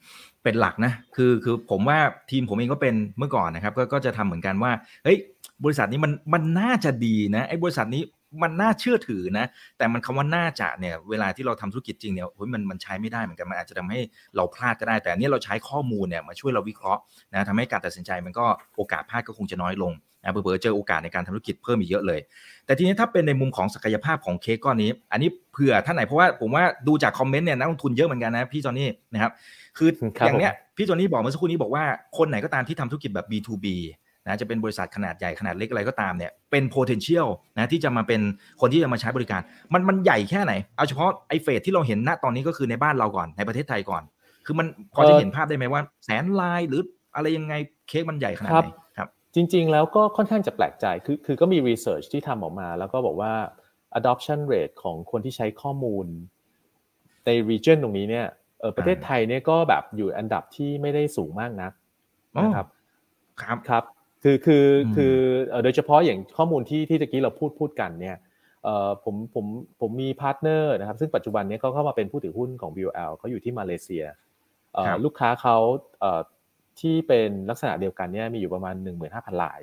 A: เป็นหลักนะคือคือผมว่าทีมผมเองก็เป็นเมื่อก่อนนะครับ ก็ก็จะทำเหมือนกันว่าเฮ้ยบริษัทนี้มันมันน่าจะดีนะไอ้บริษัทนี้มันน่าเชื่อถือนะ แต่มันคำว่าน่าจะเนี่ยเวลาที่เราทำธุรกิจจริงเนี่ยเฮ้ยมันมันใช้ไม่ได้เหมือนกันมันอาจจะทำให้เราพลาดก็ได้ แต่อันนี้เราใช้ข้อมูลเนี่ยมาช่วยเราวิเคราะห์นะทำให้การตัดสินใจมันก็โอกาสพลาดก็คงจะน้อยลง นะเผื่อเจอโอกาสในการทำธุรกิจเพิ่มอีกเยอะเลย แต่ทีนี้ถ้าเป็นในมุมของศักยภาพของเค้กก้อนนี้ อันนี้เผื่อท่านไหนเพราะว่าผมว่าดูจากคอมเมนต์เนี่ยนักลงทุนเยอะเหมือนกันนะพี่จอนนี่นะครับคืออย่างเนี้ยพี่จอนนี่บอกเมื่อสักครู่นี้บอกว่าคนไหนก็ตามที่ทำธุรกิจแบบ B2B นะจะเป็นบริษัทขนาดใหญ่ขนาดเล็กอะไรก็ตามเนี่ยเป็น potential นะที่จะมาเป็นคนที่จะมาใช้บริการ มันมันใหญ่แค่ไหน เอาเฉพาะไอ้เฟสที่เราเห็นณตอนนี้ก็คือในบ้านเราก่อนในประเทศไทยก่อน คือมันพอจะเห็นภาพได้ไหมว่า แสนลายหรืออะไรยังไงเค้กมันใหญ่ขนาดไหนครับ
B: จริง ๆ แล้วก็ค่อนข้างจะแปลกใจ คือ คือก็มี research ที่ทำออกมา แล้วก็บอกว่า adoption rate ของคนที่ใช้ข้อมูล ใน region ตรงนี้เนี่ย เออประเทศไทยเนี่ยก็แบบอยู่อันดับที่ไม่ได้สูงมากนักนะครับ
A: ครับ
B: ครับ คือ คือ คือโดยเฉพาะอย่างข้อมูลที่ ที่ตะกี้เราพูด พูดกันเนี่ยผม ผม ผมมีพาร์ทเนอร์นะครับ ซึ่งปัจจุบันนี้เขาเข้ามาเป็นผู้ถือหุ้นของ BOL เขาอยู่ที่มาเลเซียลูกค้าเขา ที่เป็นลักษณะเดียวกันเนี่ยมีอยู่ประมาณ 15,000ราย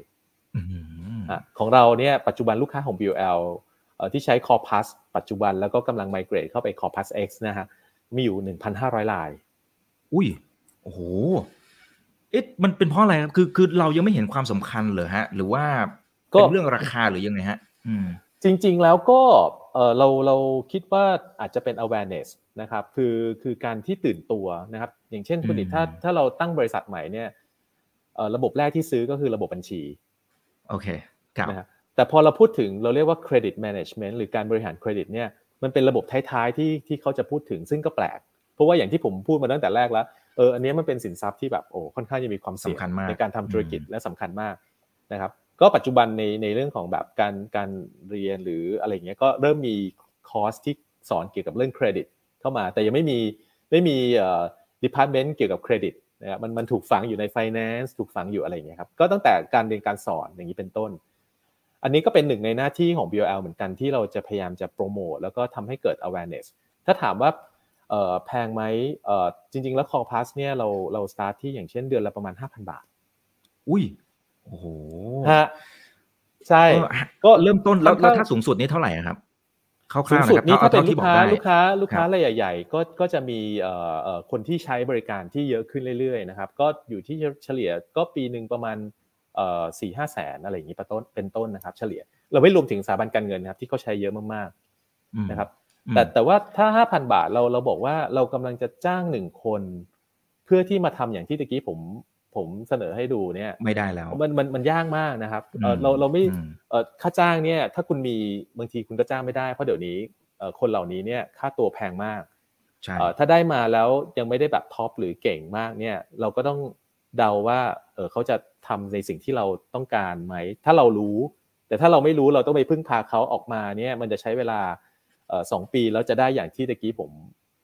B: ของเราเนี่ยปัจจุบันลูกค้าของ BOL ที่ใช้ Corpus ปัจจุบันแล้วก็กำลังไมเกรดเข้าไป Corpus X นะฮะมีอยู่ 1,500ลาย
A: อุ้ยโอ้โหเอ๊ะมันเป็นเพราะอะไรครับคือคือเรายังไม่เห็นความสำคัญเลยฮะ หรือว่าเป็นเรื่องราคาหรือยังไงฮะ
B: จริงๆแล้วก็เออเราเราคิดว่าอาจจะเป็น awareness นะครับคือคือการที่ตื่นตัวนะครับ อย่างเช่นคุณดิถ้าถ้าเราตั้งบริษัทใหม่เนี่ยระบบแรกที่ซื้อก็คือระบบบัญชี
A: โอเคครับ
B: นะแต่พอเราพูดถึงเราเรียกว่า credit management หรือการบริหารเครดิตเนี่ยมันเป็นระบบท้ายๆที่ที่เขาจะพูดถึงซึ่งก็แปลก เพราะว่าอย่างที่ผมพูดมาตั้งแต่แรกแล้วเอออันนี้มันเป็นสินทรัพย์ที่แบบโอ้ค่อนข้างจะมีความเสี่ยงในการทำธุรกิจและสำคัญมากนะครับก็ปัจจุบันในในเรื่องของแบบการการเรียนหรืออะไรเงี้ยก็เริ่มมีคอร์สที่สอนเกี่ยวกับเรื่องเครดิตเข้ามา แต่ยังไม่มีไม่มีเอ่อ department เกี่ยวกับเครดิตนะครับมันมันถูกฝังอยู่ใน finance ถูกฝังอยู่อะไรเงี้ยครับก็ตั้งแต่การเรียนการสอนอย่างนี้เป็นต้น อันนี้ก็เป็นหนึ่งในหน้าที่ของ BOL เหมือนกันที่เราจะพยายามจะโปรโมทแล้วก็ทำให้เกิด awareness ถ้าถามว่าเอ่อแพงไหมเอ่อจริง ๆ แล้วคอพาสเนี่ยเราเราสตาร์ทที่อย่างเช่นเดือนละประมาณ 5,000 บาท
A: อุ้ยโอ้โห
B: ฮะใช่
A: ก็เริ่มต้นแล้วถ้าสูงสุดนี้เท่าไหร่ครับ
B: คร่าวๆนะครับถ้าเป็นลูกค้าลูกค้าลูกค้ารายใหญ่ๆก็ก็จะมีเอ่อเอ่อคนที่ใช้บริการที่เยอะขึ้นเรื่อยๆนะครับก็อยู่ที่เฉลี่ยก็ปีหนึ่งประมาณเอ่อสี่ห้าแสนอะไรอย่างนี้เป็นต้นเป็นต้นนะครับ เฉลี่ย เราไม่รวมถึงสถาบันการเงินนะครับที่เขาใช้เยอะมากๆนะครับ แต่แต่ว่าถ้าห้าพันบาทเราเราบอกว่าเรากำลังจะจ้างหนึ่งคน เพื่อที่มาทำอย่างที่ตะกี้ผม ผมเสนอให้ดูเนี่ย
A: ไม่ได้แล้ว
B: มันมันมันยากมากนะครับเออเราเราไม่เออค่าจ้างเนี่ยถ้าคุณมีบางทีคุณก็จ้างไม่ได้เพราะเดี๋ยวนี้เออคนเหล่านี้เนี่ยค่าตัวแพงมากใช่ถ้าได้มาแล้วยังไม่ได้แบบท็อปหรือเก่งมากเนี่ยเราก็ต้องเดาว่าเออเขาจะทำในสิ่งที่เราต้องการไหมถ้าเรารู้ แต่ถ้าเราไม่รู้เราต้องไปพึ่งพาเขาออกมาเนี่ยมันจะใช้เวลาสองปีแล้วจะได้อย่างที่ตะกี้ผม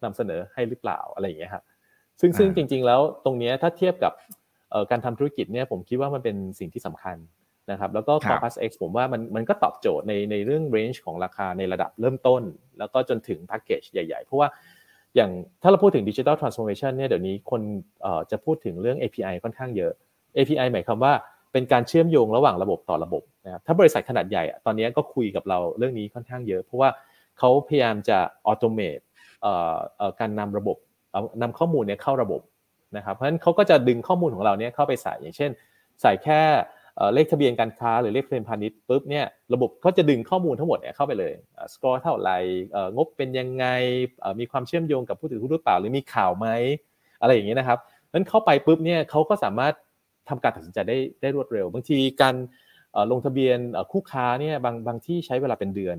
B: นำเสนอให้หรือเปล่าอะไรอย่างเงี้ยครับซึ่งซึ่งจริง ๆ แล้วตรงนี้ถ้าเทียบกับ การทำธุรกิจเนี่ยผมคิดว่ามันเป็นสิ่งที่สำคัญนะครับแล้วก็ Compass X ผมว่ามันมันก็ตอบโจทย์ในในเรื่อง range ของราคาในระดับเริ่มต้น แล้วก็จนถึงแพ็กเกจใหญ่ ๆ เพราะว่าอย่างถ้าเราพูดถึง Digital Transformation เนี่ยเดี๋ยวนี้คนจะพูดถึงเรื่อง API ค่อนข้างเยอะ API หมายความว่าเป็นการเชื่อมโยงระหว่างระบบต่อระบบนะครับถ้าบริษัทขนาดใหญ่ตอนนี้ก็คุยกับเราเรื่องนี้ค่อนข้างเยอะ เพราะว่าเขาพยายามจะออโตเมตการนำระบบนำข้อมูลเนี่ยเข้าระบบ นะครับเพราะฉะนั้นเขาก็จะดึงข้อมูลของเราเนี่ยเข้าไปใส่อย่างเช่น ใส่แค่เลขทะเบียนการค้า หรือเลขทะเบียนพาณิชย์ปุ๊บเนี่ยระบบก็จะดึงข้อมูลทั้งหมดเนี่ยเข้าไปเลยสกอร์เท่าไหร่งบเป็นยังไงมีความเชื่อมโยงกับผู้ถือหุ้นหรือเปล่าหรือมีข่าวไหมอะไรอย่างนี้นะครับนั้นเข้าไปปุ๊บเนี่ยเขาก็สามารถทำการตัดสินใจได้ได้รวดเร็ว บางทีการลงทะเบียนคู่ค้าเนี่ยบางบางที่ใช้เวลาเป็นเดือน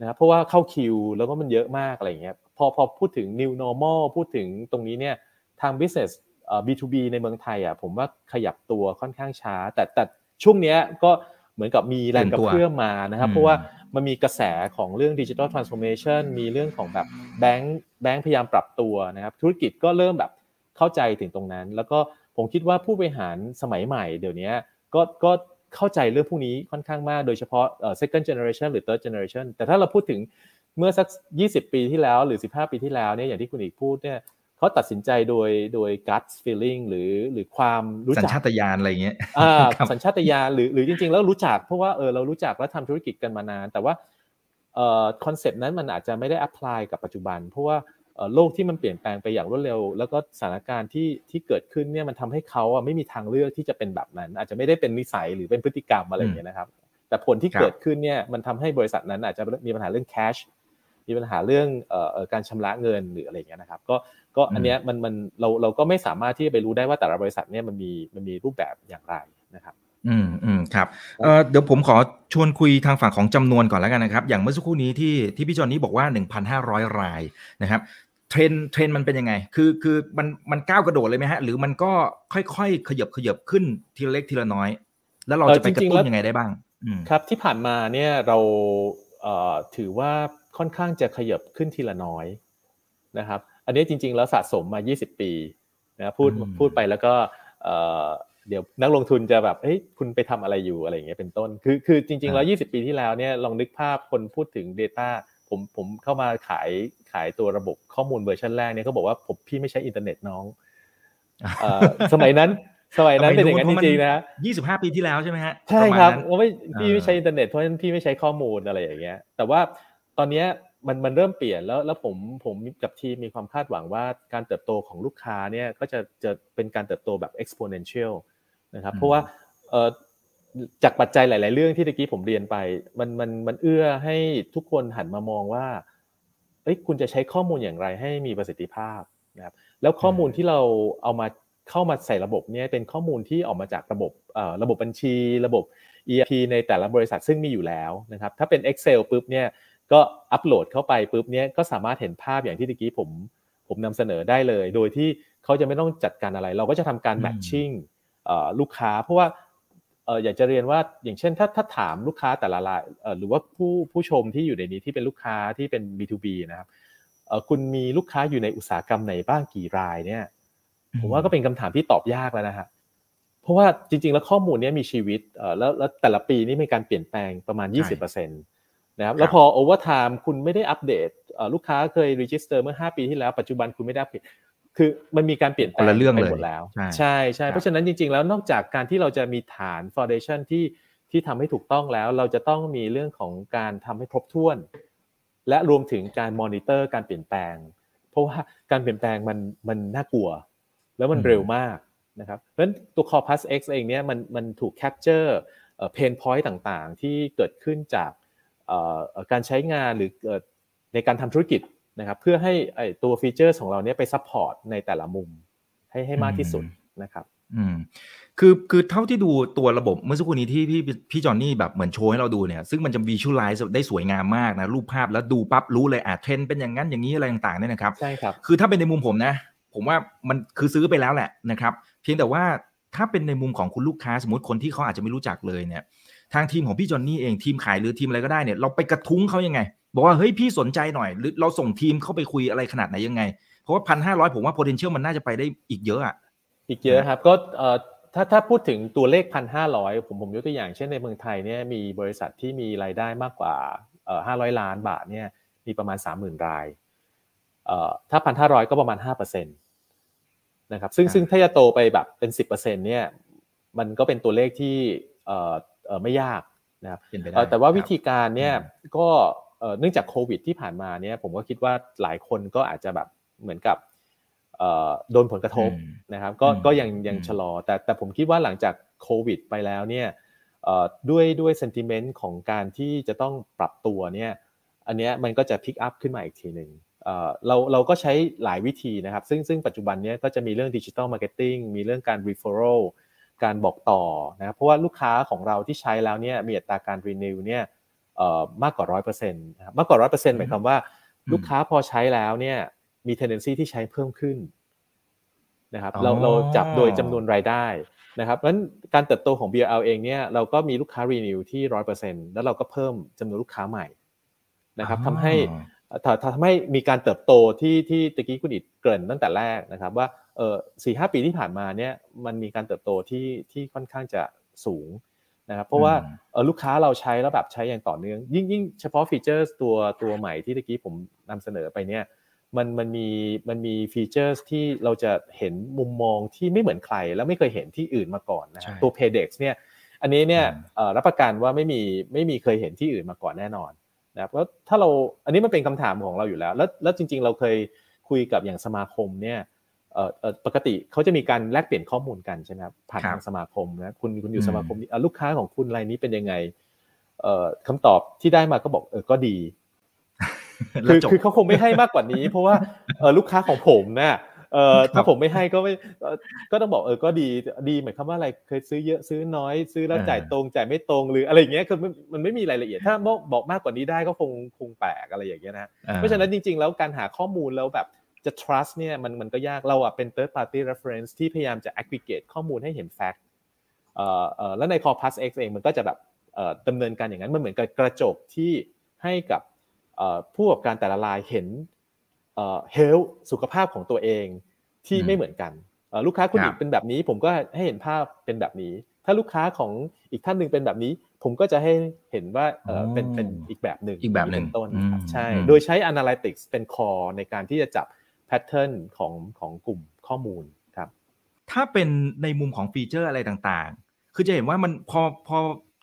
B: นะครับเพราะว่าเข้าคิวแล้วก็มันเยอะมากอะไรอย่างเงี้ยพอพอพูดถึง new normal พูดถึงตรงนี้เนี่ย ทาง business B2B ในเมืองไทยอะผมว่าขยับตัวค่อนข้างช้า แต่แต่ช่วงนี้ก็เหมือนกับมีแรงกระเพื่อมมานะครับ เพราะว่ามันมีกระแสของเรื่องดิจิทัลทรานส์โอมชันมีเรื่องของแบบแบงค์แบงค์พยายามปรับตัวนะครับ ธุรกิจก็เริ่มแบบเข้าใจถึงตรงนั้น แล้วก็ผมคิดว่าผู้บริหารสมัยใหม่เดี๋ยวนี้ก็ก็เข้าใจเรื่องพวกนี้ค่อนข้างมาก โดยเฉพาะ second generation หรือ third generation แต่ถ้าเราพูดถึงเมื่อสัก 20 ปีที่แล้วหรือ 15 ปีที่แล้วเนี่ยอย่างที่คุณอีกพูดเนี่ย เขาตัดสินใจโดยโดย gut feeling หรือหรือความรู้จัก
A: สัญชาตญาณอะไรเงี้ย
B: อ่าสัญชาตญาณหรือหรือจริง ๆ แล้วรู้จักเพราะว่าเออเรารู้จักและทำธุรกิจกันมานาน แต่ว่าเอ่อคอนเซปต์นั้นมันอาจจะไม่ได้ apply กับปัจจุบัน เพราะว่าโลกที่มันเปลี่ยนแปลงไปอย่างรวดเร็ว แล้วก็สถานการณ์ที่ที่เกิดขึ้นเนี่ยมันทำให้เขาอะไม่มีทางเลือกที่จะเป็นแบบนั้น อาจจะไม่ได้เป็นนิสัยหรือเป็นพฤติกรรมอะไรอย่างเงี้ยนะครับ แต่ผลที่เกิดขึ้นเนี่ยมันทำให้บริษัทนั้นอาจจะมีปัญหาเรื่อง cash มีปัญหาเรื่องการชำระเงินหรืออะไรเงี้ยนะครับ ก็ ก็อันเนี้ยมันมันเราเราก็ไม่สามารถที่จะไปรู้ได้ว่าแต่ละบริษัทเนี่ยมันมีมันมีรูปแบบอย่างไรนะครับ
A: อืมอืมครับเอ่อเดี๋ยวผมขอชวนคุยทางฝั่งของจำนวนก่อนแล้วกันนะครับ อย่างเมื่อสักครู่นี้ที่ที่พี่จอนนี่บอกว่า 1,500 รายนะครับ trend trend มันเป็นยังไง คือคือมันมันก้าวกระโดดเลยไหมฮะ หรือมันก็ค่อยๆ ขยับขยับขึ้นทีละเล็กทีละน้อย แล้วเราจะไปกระตุ้นยังไงได้บ้าง
B: ครับที่ผ่านมาเนี่ยเราเอ่อถือว่าค่อนข้างจะขยับขึ้นทีละน้อยนะครับ อันนี้จริง ๆ แล้วสะสมมา 20 ปีนะพูดพูดไปแล้วก็เดี๋ยวนักลงทุนจะแบบเฮ้ยคุณไปทำอะไรอยู่อะไรอย่างเงี้ยเป็นต้น คือคือจริงๆแล้ว 20 ปีที่แล้วเนี่ยลองนึกภาพคนพูดถึง Data ผมผมเข้ามาขายขายตัวระบบข้อมูลเวอร์ชันแรกเนี่ยเขาบอกว่าผมพี่ไม่ใช้อินเทอร์เน็ตน้องสมัยนั้นสมัยนั้นเป็นอย่างนั้นจริงๆนะ
A: ยี่สิบห้าปีที่แล้วใช่ไหมฮะ
B: ใช่ครับว่าไม่พี่ไม่ใช้อินเทอร์เน็ตเพราะฉะนั้นพี่ไม่ใช้ข้อมูลอะไรอย่างเงี้ย แต่ว่าตอนเนี้ย มันมันเริ่มเปลี่ยนแล้วแล้วผมผมกับทีมมีความคาดหวังว่าการเติบโตของลูกค้าเนี่ยก็จะจะเป็นการเติบโตแบบ exponential นะครับเพราะว่าเอ่อจากปัจจัยหลาย ๆ เรื่องที่ตะกี้ผมเรียนไป มันมันมันเอื้อให้ทุกคนหันมามองว่าเอ้ยคุณจะใช้ข้อมูลอย่างไรให้มีประสิทธิภาพนะครับแล้วข้อมูลที่เราเอามาเข้ามาใส่ระบบเนี่ยเป็นข้อมูลที่ออกมาจากระบบระบบบัญชี ระบบ ERP ในแต่ละบริษัทซึ่งมีอยู่แล้วนะครับถ้าเป็น Excel ปุ๊บเนี่ย ก็อัปโหลดเข้าไปปุ๊บเนี้ยก็สามารถเห็นภาพอย่างที่ตะกี้ผมผมนำเสนอได้เลย โดยที่เขาจะไม่ต้องจัดการอะไร เราก็จะทำการแมทชิ่งลูกค้า เพราะว่าอยากจะเรียนว่าอย่างเช่นถ้าถ้าถามลูกค้าแต่ละรายหรือว่าผู้ผู้ชมที่อยู่ในนี้ที่เป็นลูกค้าที่เป็น B2B นะครับคุณมีลูกค้าอยู่ในอุตสาหกรรมไหนบ้างกี่รายเนี่ยผมว่าก็เป็นคำถามที่ตอบยากแล้วนะฮะเพราะว่าจริง ๆ แล้วข้อมูลนี้มีชีวิตแล้วแล้วแต่ละปีนี่มีการเปลี่ยนแปลงประมาณ 20% นะครับแล้วพอ over time คุณไม่ได้อัปเดตลูกค้าเคย register เมื่อ 5 ปีที่แล้วปัจจุบันคุณไม่ได้อัปเดตคือมันมีการเปลี่ยนแปลงไปหมดแล้ว ใช่ใช่เพราะฉะนั้นจริง ๆ แล้วนอกจากการที่เราจะมีฐานฟ u n เดชันที่ที่ทำให้ถูกต้องแล้ว เราจะต้องมีเรื่องของการทำให้ครบถ้วน และรวมถึงการมอนิเตอร์การเปลี่ยนแปลง เพราะว่าการเปลี่ยนแปลงมันมันน่ากลัว แล้วมันเร็วมากนะครับเพราะฉะนั้นตัว Corpus X เองเนี่ยมันมันถูก capture pain point ต่างๆ ที่เกิดขึ้นจาก การใช้งานหรือในการทำธุรกิจนะครับเพื่อให้ตัว feature ของเราเนี้ยไป support ในแต่ละมุมให้ให้มากที่สุดนะครับ
A: อืมคือคือเท่าที่ดูตัวระบบเมื่อสักครู่นี้ที่พี่พี่จอนนี่แบบเหมือนโชว์ให้เราดูเนี่ยซึ่งมันจะวิชวลไลซ์ได้สวยงามมากนะ รูปภาพแล้วดูปั๊บรู้เลยอะเทรนเป็นอย่างนั้นอย่างนี้อะไรต่างๆเนี่ยนะครับ
B: ใช่ครับ
A: คือถ้าเป็นในมุมผมนะ ผมว่ามันคือซื้อไปแล้วแหละนะครับ เพียงแต่ว่าถ้าเป็นในมุมของคุณลูกค้าสมมติคนที่เขาอาจจะไม่รู้จักเลยเนี่ย ทางทีมของพี่จอนนี่เองทีมขายหรือทีมอะไรก็ได้เนี่ยเราไปกระทุ้งเขายังไง บอกว่าเฮ้ยพี่สนใจหน่อยหรือเราส่งทีมเข้าไปคุยอะไรขนาดไหนยังไง เพราะว่าพันห้าร้อยผมว่า potential มันน่าจะไปได้อีกเยอะอะ
B: อีกเยอะครับก็เอ่อถ้าถ้าพูดถึงตัวเลขพันห้าร้อยผมผมยกตัวอย่างเช่นในเมืองไทยเนี่ยมีบริษัทที่มีรายได้มากกว่าเอ่อห้าร้อยล้านบาทเนี่ยมีประมาณสามหมื่นรายเอ่อถ้าพันห้าร้อยก็ประมาณห้าเปอร์เซ็นต์นะครับซึ่งซึ่งถ้าจะโตไปแบบเป็นสิบเปอร์เซ็นต์เนี่ยมันก็เป็นตัวเลขที่เอ่อเอ่อ ไม่ยากนะครับแต่ว่าวิธีการเนี่ยก็เนื่องจากโควิดที่ผ่านมาเนี่ยผมก็คิดว่าหลายคนก็อาจจะแบบเหมือนกับโดนผลกระทบนะครับก็ก็ยังยังชะลอ แต่แต่ผมคิดว่าหลังจากโควิดไปแล้วเนี่ยด้วยด้วย sentiment ของการที่จะต้องปรับตัวเนี่ยอันนี้มันก็จะ pick up ขึ้นมาอีกทีหนึ่งเราเราก็ใช้หลายวิธีนะครับ ซึ่งซึ่งปัจจุบันนี้ก็จะมีเรื่อง digital marketing มีเรื่องการ referral การบอกต่อนะครับเพราะว่าลูกค้าของเราที่ใช้แล้วเนี่ยมีอัตราการ renew เนี่ยมากกว่าร้อยเปอร์เซ็นต์นะครับมากกว่าร้อยเปอร์เซ็นต์หมายความว่าลูกค้าพอใช้แล้วเนี่ยมี tendency ที่ใช้เพิ่มขึ้นนะครับเราเราจับโดยจำนวนรายได้นะครับเพราะฉะนั้นการเติบโตของ BRL เองเนี่ยเราก็มีลูกค้า renew ที่ร้อยเปอร์เซ็นต์แล้วเราก็เพิ่มจำนวนลูกค้าใหม่นะครับทำให้ทำให้มีการเติบโตที่ที่ตะกี้คุณอิดเกริ่นตั้งแต่แรกนะครับว่าเออ สี่ห้าปีที่ผ่านมาเนี่ยมันมีการเติบโตที่ที่ค่อนข้างจะสูงนะครับเพราะว่าลูกค้าเราใช้แล้วแบบใช้อย่างต่อเนื่อง ยิ่งยิ่งเฉพาะฟีเจอร์ตัวตัวใหม่ที่ตะกี้ผมนำเสนอไปเนี่ยมันมันมีมันมีฟีเจอร์ที่เราจะเห็นมุมมองที่ไม่เหมือนใคร แล้วไม่เคยเห็นที่อื่นมาก่อนนะตัว Paydex เนี่ยอันนี้เนี่ยรับประกันว่าไม่มีไม่มีเคยเห็นที่อื่นมาก่อนแน่นอนนะครับแล้วถ้าเราอันนี้มันเป็นคำถามของเราอยู่แล้ว แล้วแล้วจริง ๆ เราเคยคุยกับอย่างสมาคมเนี่ย ปกติเขาจะมีการแลกเปลี่ยนข้อมูลกันใช่ไหมครับผ่านทางสมาคมนะคุณคุณอยู่สมาคมนี้ลูกค้าของคุณรายนี้เป็นยังไงคำตอบที่ได้มาก็บอกเออก็ดีคือคือเขาคงไม่ให้มากกว่านี้ เพราะว่าลูกค้าของผมเนี่ยเอ่อถ้าผมไม่ให้ก็ไม่ก็ต้องบอกเออก็ดีดีหมายความว่าอะไรเคยซื้อเยอะซื้อน้อย ซื้อแล้วจ่ายตรงจ่ายไม่ตรงหรืออะไรอย่างเงี้ยคือมันไม่มีรายละเอียดถ้าบอกมากกว่านี้ได้ก็คงคงแปลกอะไรอย่างเงี้ยนะเพราะฉะนั้นจริง ๆ แล้วการหาข้อมูลแล้วแบบ จะ trust เนี่ยมันมันก็ยากเราอะเป็น third party reference ที่พยายามจะ aggregate ข้อมูลให้เห็น fact เอ่อเอ่อแล้วใน Corpus X เองมันก็จะแบบเอ่อดำเนินการอย่างนั้นมันเหมือนกับกระจกที่ให้กับผู้ประกอบการแต่ละรายเห็นเฮลสุขภาพของตัวเองที่ไม่เหมือนกันลูกค้าคุณอีกเป็นแบบนี้ ผมก็ให้เห็นภาพเป็นแบบนี้ ถ้าลูกค้าของอีกท่านหนึ่งเป็นแบบนี้ ผมก็จะให้เห็นว่าเป็นเป็นอีกแบบหนึ่ง
A: อีกแบบหนึ่ง
B: ต้นใช่โดยใช้ Analytics เป็น core ในการที่จะจับ pattern ของของกลุ่มข้อมูลครับ
A: ถ้าเป็นในมุมของ feature อะไรต่างๆ คือจะเห็นว่ามันพอพอ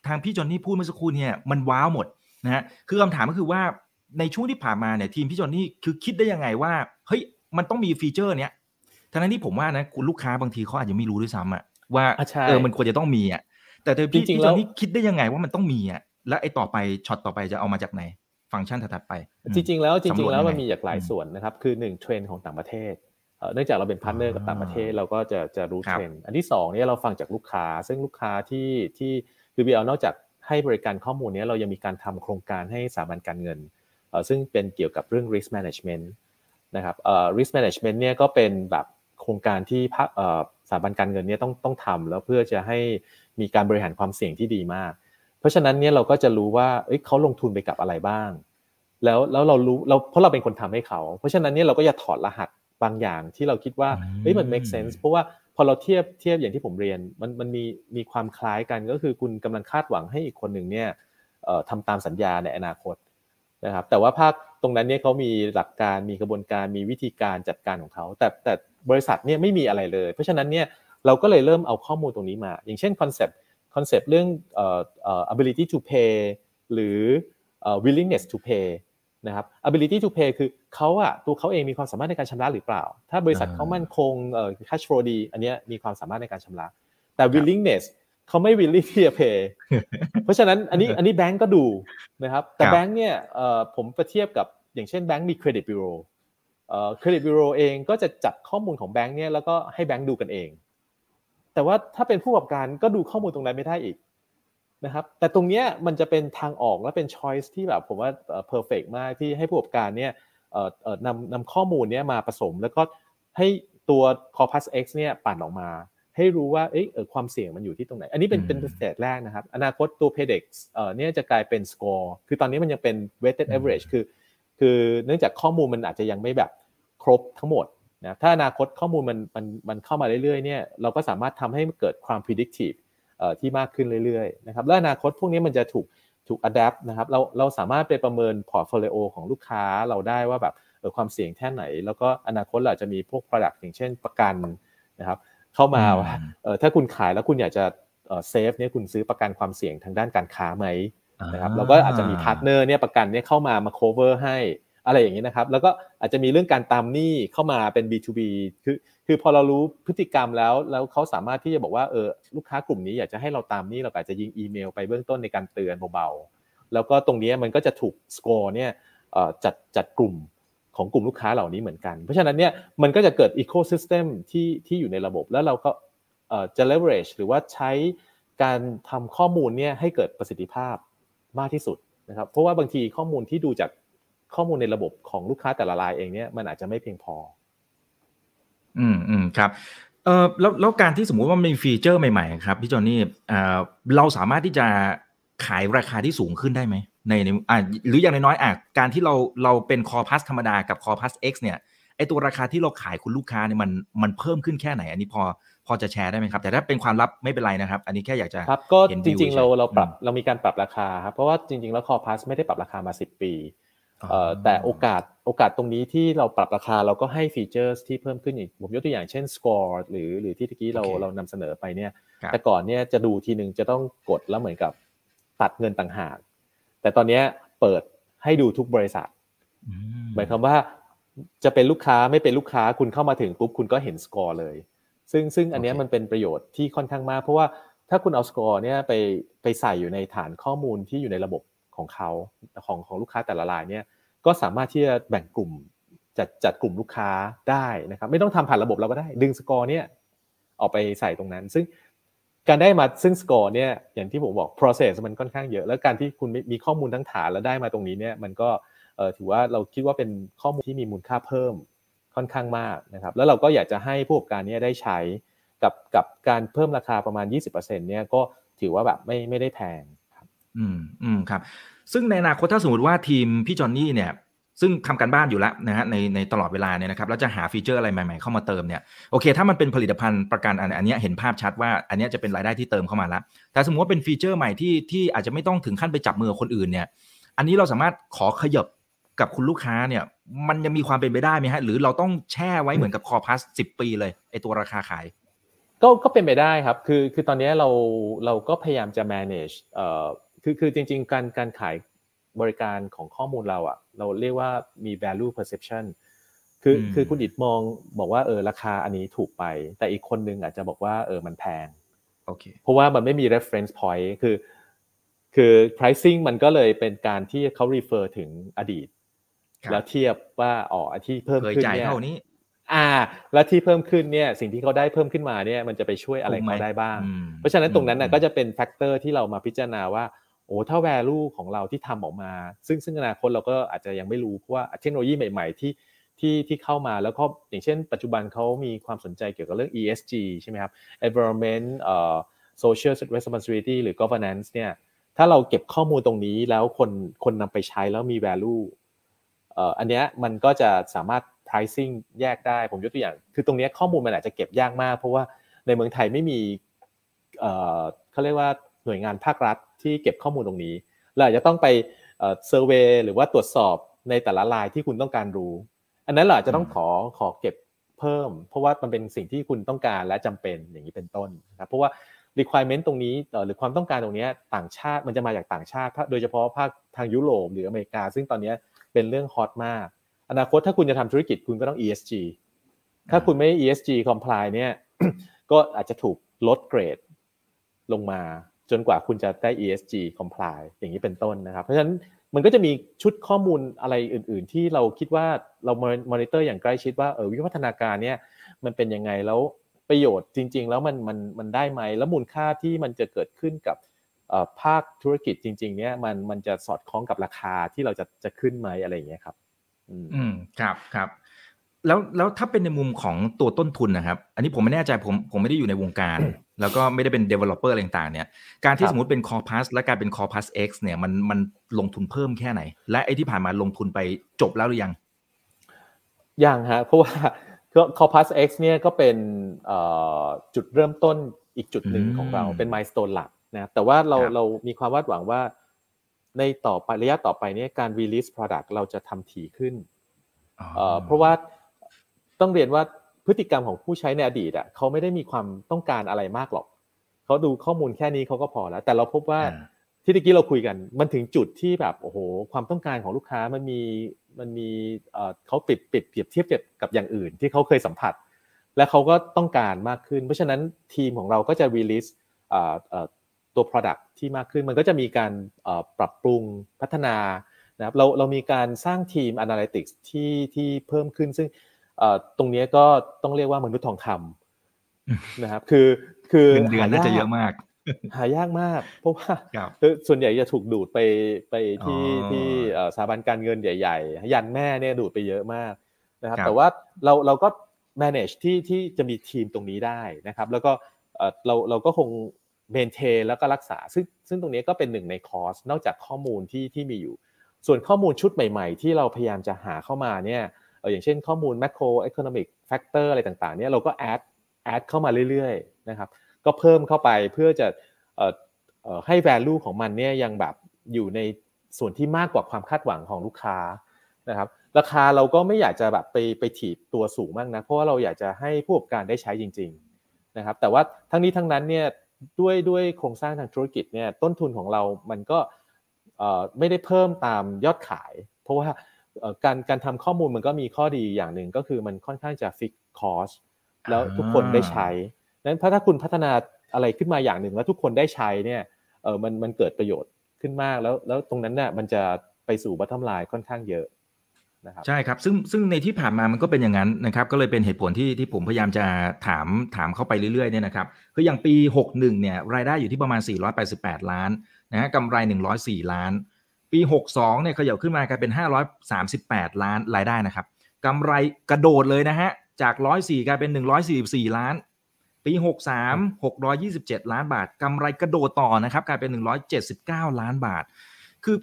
A: ทางพี่จอนนี่พูดเมื่อสักครู่เนี่ยมัน wow หมดนะฮะคือคำถามก็คือว่าในช่วงที่ผ่านมาเนี่ยทีมพี่จอนนี่คือคิดได้ยังไงว่าเฮ้ยมันต้องมี feature เนี้ยทั้งที่ผมว่านะคุณลูกค้าบางทีเขาอาจจะไม่รู้ด้วยซ้ำอะว่าเออมันควรจะต้องมีอะแต่ทีมพี่จริงๆแล้วนี่คิดได้ยังไงว่ามันต้องมีอะแล้วไอ้ต่อไปช็อตต่อไปจะเอามาจากไหน ฟังก์ชันถัดไป
B: จริง ๆ แล้วจริง ๆ แล้วมันมีจากหลายส่วนนะครับ คือหนึ่งเทรนของต่างประเทศเนื่องจากเราเป็น partner กับต่างประเทศเราก็จะจะรู้เทรนอันที่สองเนี่ยเราฟังจากลูกค้า ซึ่งลูกค้าที่ที่คือ BOL นอกจากให้บริการข้อมูลนี้เรายังมีการทำโครงการให้สถาบันการเงิน ซึ่งเป็นเกี่ยวกับเรื่อง risk management นะครับ risk management เนี่ยก็เป็นแบบโครงการที่สถาบันการเงินเนี่ยต้องต้องทำแล้วเพื่อจะให้มีการบริหารความเสี่ยงที่ดีมาก เพราะฉะนั้นเนี่ยเราก็จะรู้ว่าเเขาลงทุนไปกับอะไรบ้าง แล้วแล้วเรารู้เราเพราะเราเป็นคนทำให้เขา เพราะฉะนั้นเนี่ยเราก็จะถอดรหัสบางอย่างที่เราคิดว่าเฮ้ยมัน make sense เพราะว่าพอเราเทียบเทียบอย่างที่ผมเรียนมันมันมีมีความคล้ายกันก็คือคุณกำลังคาดหวังให้อีกคนหนึ่งเนี่ยทำตามสัญญาในอนาคตนะครับแต่ว่าภาคตรงนั้นเนี่ยเขามีหลักการมีกระบวนการมีวิธีการจัดการของเขา แต่แต่บริษัทเนี่ยไม่มีอะไรเลย เพราะฉะนั้นเนี่ยเราก็เลยเริ่มเอาข้อมูลตรงนี้มา อย่างเช่น concept concept เรื่องเอ่อเอ่อ ability to pay หรือเอ่อ willingness to pay นะครับ ability to pay คือเขาอะตัวเขาเองมีความสามารถในการชำระหรือเปล่า ถ้าบริษัทเขามั่นคงเอ่อ cash flow ดี อันนี้มีความสามารถในการชำระ แต่ willingness เขาไม่ willing ที่จะ pay เพราะฉะนั้นอันนี้อันนี้แบงก์ก็ดูนะครับ แต่แบงก์เนี่ยเอ่อผมไปเทียบกับอย่างเช่นแบงก์มีเครดิตบูโรเครดิตบูโรเองก็จะจับข้อมูลของแบงก์เนี่ยแล้วก็ให้แบงก์ดูกันเอง แต่ว่าถ้าเป็นผู้ประกอบการก็ดูข้อมูลตรงนั้นไม่ได้อีกนะครับ แต่ตรงนี้มันจะเป็นทางออกและเป็น choice ที่แบบผมว่า perfect มากที่ให้ผู้ประกอบการเนี่ยนำนำข้อมูลนี้มาผสม แล้วก็ให้ตัว Corpus X เนี่ยปั่นออกมา ให้รู้ว่าเออความเสี่ยงมันอยู่ที่ตรงไหน อันนี้เป็นเป็น stage แรกนะครับ อนาคตตัว PAYDEX เอ่อเนี่ยจะกลายเป็นสกอร์คือตอนนี้มันยังเป็น weighted average คือ คือเนื่องจากข้อมูลมันอาจจะยังไม่แบบครบทั้งหมด นะถ้าอนาคตข้อมูลมันมันมันเข้ามาเรื่อยๆเนี่ยเราก็สามารถทำให้เกิดความ predictive ที่มากขึ้นเรื่อยๆนะครับและอนาคตพวกนี้มันจะถูกถูก adapt นะครับเราเราสามารถไปประเมิน portfolio ของลูกค้าเราได้ว่าแบบเออความเสี่ยงแค่ไหน แล้วก็อนาคตเราจะมีพวก product อย่างเช่นประกันนะครับเข้ามาว่าเออถ้าคุณขายแล้วคุณอยากจะ safe เนี่ยคุณซื้อประกันความเสี่ยงทางด้านการค้าไหมนะครับเราก็อาจจะมี partner เนี่ยประกันเนี่ยเข้ามามา cover ให้ อะไรอย่างนี้นะครับ แล้วก็อาจจะมีเรื่องการตามหนี้เข้ามาเป็น B2B คือคือพอเรารู้พฤติกรรมแล้วแล้วเขาสามารถที่จะบอกว่าเออลูกค้ากลุ่มนี้อยากจะให้เราตามหนี้เราอาจจะยิงอีเมล ไปเบื้องต้นในการเตือนเบาๆแล้วก็ตรงนี้มันก็จะถูกสกอร์เนี่ยจัดจัดกลุ่มของกลุ่มลูกค้าเหล่านี้เหมือนกัน เพราะฉะนั้นเนี่ยมันก็จะเกิดอีโคซิสเต็มที่ที่อยู่ในระบบแล้วเราก็จะ leverage หรือว่าใช้การทำข้อมูลเนี่ยให้เกิดประสิทธิภาพมากที่สุดนะครับเพราะว่าบางทีข้อมูลที่ดูจาก ข้อมูลในระบบของลูกค้าแต่ละรายเองเนี่ยมันอาจจะไม่เพียงพอ
A: อืมอืมครับเออแล้วแล้วการที่สมมุติว่ามีฟีเจอร์ใหม่ๆครับพี่จอนนี่เออเราสามารถที่จะขายราคาที่สูงขึ้นได้ไหมในในอ่าหรืออย่างน้อยๆอะการที่เราเราเป็นคอพัสธรรมดากับคอพัส X เนี่ยไอตัวราคาที่เราขายคุณลูกค้าเนี่ยมันมันเพิ่มขึ้นแค่ไหน อันนี้พอพอจะแชร์ได้ไหมครับ แต่ถ้าเป็นความลับไม่เป็นไรนะครับ อันนี้แค่อยากจะ
B: ครับก็จริง ๆ เราเราปรับเรามีการปรับราคาครับเพราะว่าจริงๆแล้ว Corpus ไม่ได้ปรับราคามา 10 ปี แต่โอกาสโอกาสตรงนี้ที่เราปรับราคาเราก็ให้ feature ที่เพิ่มขึ้นอีก ผมยกตัวอย่างเช่น score หรือหรือที่ตะกี้เราเรานำเสนอไปเนี่ย แต่ก่อนเนี่ยจะดูทีหนึ่งจะต้องกดแล้วเหมือนกับตัดเงินต่างหาก แต่ตอนนี้เปิดให้ดูทุกบริษัท หมายความว่าจะเป็นลูกค้าไม่เป็นลูกค้าคุณเข้ามาถึงปุ๊บคุณก็เห็นสกอร์เลย ซึ่งซึ่งอันนี้มันเป็นประโยชน์ที่ค่อนข้างมาก เพราะว่าถ้าคุณเอาสกอร์เนี่ยไปไปใส่อยู่ในฐานข้อมูลที่อยู่ในระบบ ของเขาของของลูกค้าแต่ละรายเนี่ยก็สามารถที่จะแบ่งกลุ่มจัดจัดกลุ่มลูกค้าได้นะครับไม่ต้องทำผ่านระบบเราก็ได้ ดึงสกอร์เนี่ยออกไปใส่ตรงนั้น ซึ่งการได้มาซึ่งสกอร์เนี่ยอย่างที่ผมบอก process มันค่อนข้างเยอะ แล้วการที่คุณมีข้อมูลทั้งฐานแล้วได้มาตรงนี้เนี่ยมันก็ถือว่าเราคิดว่าเป็นข้อมูลที่มีมูลค่าเพิ่มค่อนข้างมากนะครับแล้วเราก็อยากจะให้ผู้ประกอบการนี้ได้ใช้กับกับการเพิ่มราคาประมาณ 20%เนี่ยก็ถือว่าแบบไม่ไม่ได้แพง
A: อืมอืมครับ ซึ่งในอนาคตถ้าสมมติว่าทีมพี่จอนนี่เนี่ย ซึ่งทำการบ้านอยู่แล้วนะฮะในในตลอดเวลาเนี่ยนะครับแล้วจะหาฟีเจอร์อะไรใหม่ๆเข้ามาเติมเนี่ยโอเค ถ้ามันเป็นผลิตภัณฑ์ประกันอันอันนี้เห็นภาพชัดว่าอันนี้จะเป็นรายได้ที่เติมเข้ามาแล้ว แต่สมมติว่าเป็นฟีเจอร์ใหม่ที่ที่อาจจะไม่ต้องถึงขั้นไปจับมือคนอื่นเนี่ย อันนี้เราสามารถขอขยับกับคุณลูกค้าเนี่ย มันยังมีความเป็นไปได้ไหมฮะหรือเราต้องแช่ไว้เหมือนกับคอพัสสิบปีเลยไอตัวราคาขาย
B: ก็ก็เป็นไปได้ครับ คือคือตอนนี้เราเราก็พยายามจะ manage เอ่อ คือคือจริง ๆ การการขายบริการของข้อมูลเราอะเราเรียกว่ามี value perception คือคือคุณอิดมองบอกว่าเออราคาอันนี้ถูกไป แต่อีกคนนึงอาจจะบอกว่าเออมันแพง
A: โอเค
B: เพราะว่ามันไม่มี reference point คือ คือ pricing มันก็เลยเป็นการที่เขา refer ถึงอดีต แล้วเทียบว่าอ๋อที่เพิ่มขึ้นเนี่ยอ่า แล้วที่เพิ่มขึ้นเนี่ยสิ่งที่เขาได้เพิ่มขึ้นมาเนี่ยมันจะไปช่วยอะไรเขาได้บ้าง เพราะฉะนั้นตรงนั้นนะก็จะเป็น factor ที่เรามาพิจารณาว่า โอ้ถ้า value ของเราที่ทำออกมา ซึ่งซึ่งอนาคตเราก็อาจจะยังไม่รู้เพราะว่าเทคโนโลยีใหม่ ๆ ที่ที่ที่เข้ามาแล้วก็อย่างเช่น ปัจจุบันเขามีความสนใจเกี่ยวกับเรื่อง ESG ใช่ไหมครับ environment เอ่อ social responsibility หรือ governance เนี่ยถ้าเราเก็บข้อมูลตรงนี้แล้วคนคนนำไปใช้แล้วมี value เอ่ออันเนี้ยมันก็จะสามารถ pricing แยกได้ผมยกตัวอย่าง คือตรงนี้ข้อมูลมันอาจจะเก็บยากมาก เพราะว่าในเมืองไทยไม่มีเอ่อเขาเรียกว่า หน่วยงานภาครัฐที่เก็บข้อมูลตรงนี้เราอาจจะต้องไปเซอร์เวยหรือว่าตรวจสอบในแต่ละรายที่คุณต้องการรู้ อันนั้นเราอาจจะต้องขอขอเก็บเพิ่ม เพราะว่ามันเป็นสิ่งที่คุณต้องการและจำเป็นอย่างนี้เป็นต้นนะครับเพราะว่า requirement ตรงนี้หรือความต้องการตรงนี้ต่างชาติมันจะมาจากต่างชาติ โดยเฉพาะภาคทางยุโรปหรืออเมริกา ซึ่งตอนนี้เป็นเรื่องฮอตมาก อนาคตถ้าคุณจะทำธุรกิจคุณก็ต้อง ESG ถ้าคุณไม่ ESG comply เนี่ยก็อาจจะถูกลดเกรดลงมา จนกว่าคุณจะได้ ESG comply อย่างนี้เป็นต้นนะครับ เพราะฉะนั้นมันก็จะมีชุดข้อมูลอะไรอื่น ๆ ที่เราคิดว่าเรามอนิเตอร์อย่างใกล้ชิดว่าเออวิวัฒนาการเนี่ยมันเป็นยังไงแล้วประโยชน์จริง ๆ แล้วมันมันมันได้ไหมแล้วมูลค่าที่มันจะเกิดขึ้นกับภาคธุรกิจจริง ๆ เนี่ยมันมันจะสอดคล้องกับราคาที่เราจะจะขึ้นไหมอะไรอย่างเงี้ยครับ
A: อืมครับครับแล้วแล้วถ้าเป็นในมุมของตัวต้นทุนนะครับ อันนี้ผมไม่แน่ใจผมผมไม่ได้อยู่ในวงการ แล้วก็ไม่ได้เป็น developer อะไรต่างๆเนี่ยการที่สมมติเป็น Core Pass และการเป็น Core Pass X เนี่ยมันมันลงทุนเพิ่มแค่ไหน และไอ้ที่ผ่านมาลงทุนไปจบแล้วหรือยัง
B: ยังฮะเพราะว่าก็ Core Pass X เนี่ยก็เป็นจุดเริ่มต้นอีกจุดหนึ่งของเราเป็น milestone หลักนะแต่ว่าเราเรามีความวาดหวังว่าในต่อไประยะต่อไปเนี่ยการ release product เราจะทำถี่ขึ้นเพราะว่าต้องเรียนว่า พฤติกรรมของผู้ใช้ในอดีตอะเขาไม่ได้มีความต้องการอะไรมากหรอกเขาดูข้อมูลแค่นี้เขาก็พอแล้ว แต่เราพบว่าที่ตะกี้เราคุยกัน มันถึงจุดที่แบบโอ้โหความต้องการของลูกค้ามันมีมันมีเขาปิดปิดเปรียบเทียบกับอย่างอื่น ที่เขาเคยสัมผัส และเขาก็ต้องการมากขึ้น เพราะฉะนั้นทีมของเราก็จะ release ตัว product ที่มากขึ้น มันก็จะมีการปรับปรุงพัฒนานะครับเราเรามีการสร้างทีม analytics ที่ที่เพิ่มขึ้นซึ่ง ตรงนี้ก็ต้องเรียกว่ามนุษย์ทองคำนะครับ คือคือ
A: เดือนน่าจะเยอะมาก
B: หายากมาก เพราะว่าส่วนใหญ่จะถูกดูดไปไปที่ที่สถาบันการเงินใหญ่ ๆ ยันแม่เนี่ยดูดไปเยอะมากนะครับ แต่ว่าเราเราก็ manage ที่ที่จะมีทีมตรงนี้ได้นะครับ แล้วก็เราเราก็คง maintain แล้วก็รักษา ซึ่งซึ่งตรงนี้ก็เป็นหนึ่งใน cost นอกจากข้อมูลที่ที่มีอยู่ ส่วนข้อมูลชุดใหม่ ๆ ที่เราพยายามจะหาเข้ามาเนี่ย อย่างเช่นข้อมูล macro economic factor อะไรต่างๆเนี่ยเราก็ add add เข้ามาเรื่อยๆนะครับก็เพิ่มเข้าไปเพื่อจะให้ value ของมันเนี่ยยังแบบอยู่ในส่วนที่มากกว่าความคาดหวังของลูกค้านะครับราคาเราก็ไม่อยากจะแบบไปไปถีบตัวสูงมากนะเพราะว่าเราอยากจะให้ผู้ประกอบการได้ใช้จริงๆนะครับแต่ว่าทั้งนี้ทั้งนั้นเนี่ยด้วยด้วยโครงสร้างทางธุรกิจเนี่ยต้นทุนของเรามันก็ไม่ได้เพิ่มตามยอดขาย เพราะว่า การการทำข้อมูลมันก็มีข้อดีอย่างหนึ่งก็คือมันค่อนข้างจะฟิกคอสแล้วทุกคนได้ใช้นั้นถ้าคุณพัฒนาอะไรขึ้นมาอย่างหนึ่งแล้วทุกคนได้ใช้เนี่ยเออมันมันเกิดประโยชน์ขึ้นมากแล้วแล้วตรงนั้นเนี่ยมันจะไปสู่บัตทอมไลน์ค่อนข้างเยอะนะครับ
A: ใช่ครับซึ่งซึ่งในที่ผ่านมามันก็เป็นอย่างนั้นนะครับ ก็เลยเป็นเหตุผลที่ที่ผมพยายามจะถามถามเข้าไปเรื่อยๆเนี่ยนะครับคืออย่างปี 61เนี่ยรายได้อยู่ที่ประมาณ 488 ล้านนะฮะกำไร 104 ล้าน ปี 62เนี่ยขยับขึ้นมากลายเป็น 538 ล้านรายได้นะครับกำไรกระโดดเลยนะฮะ จาก 104 กลายเป็น 144 ล้าน ปี 63 627 ล้านบาทกำไรกระโดดต่อนะครับกลายเป็น 179 ล้านบาท คือ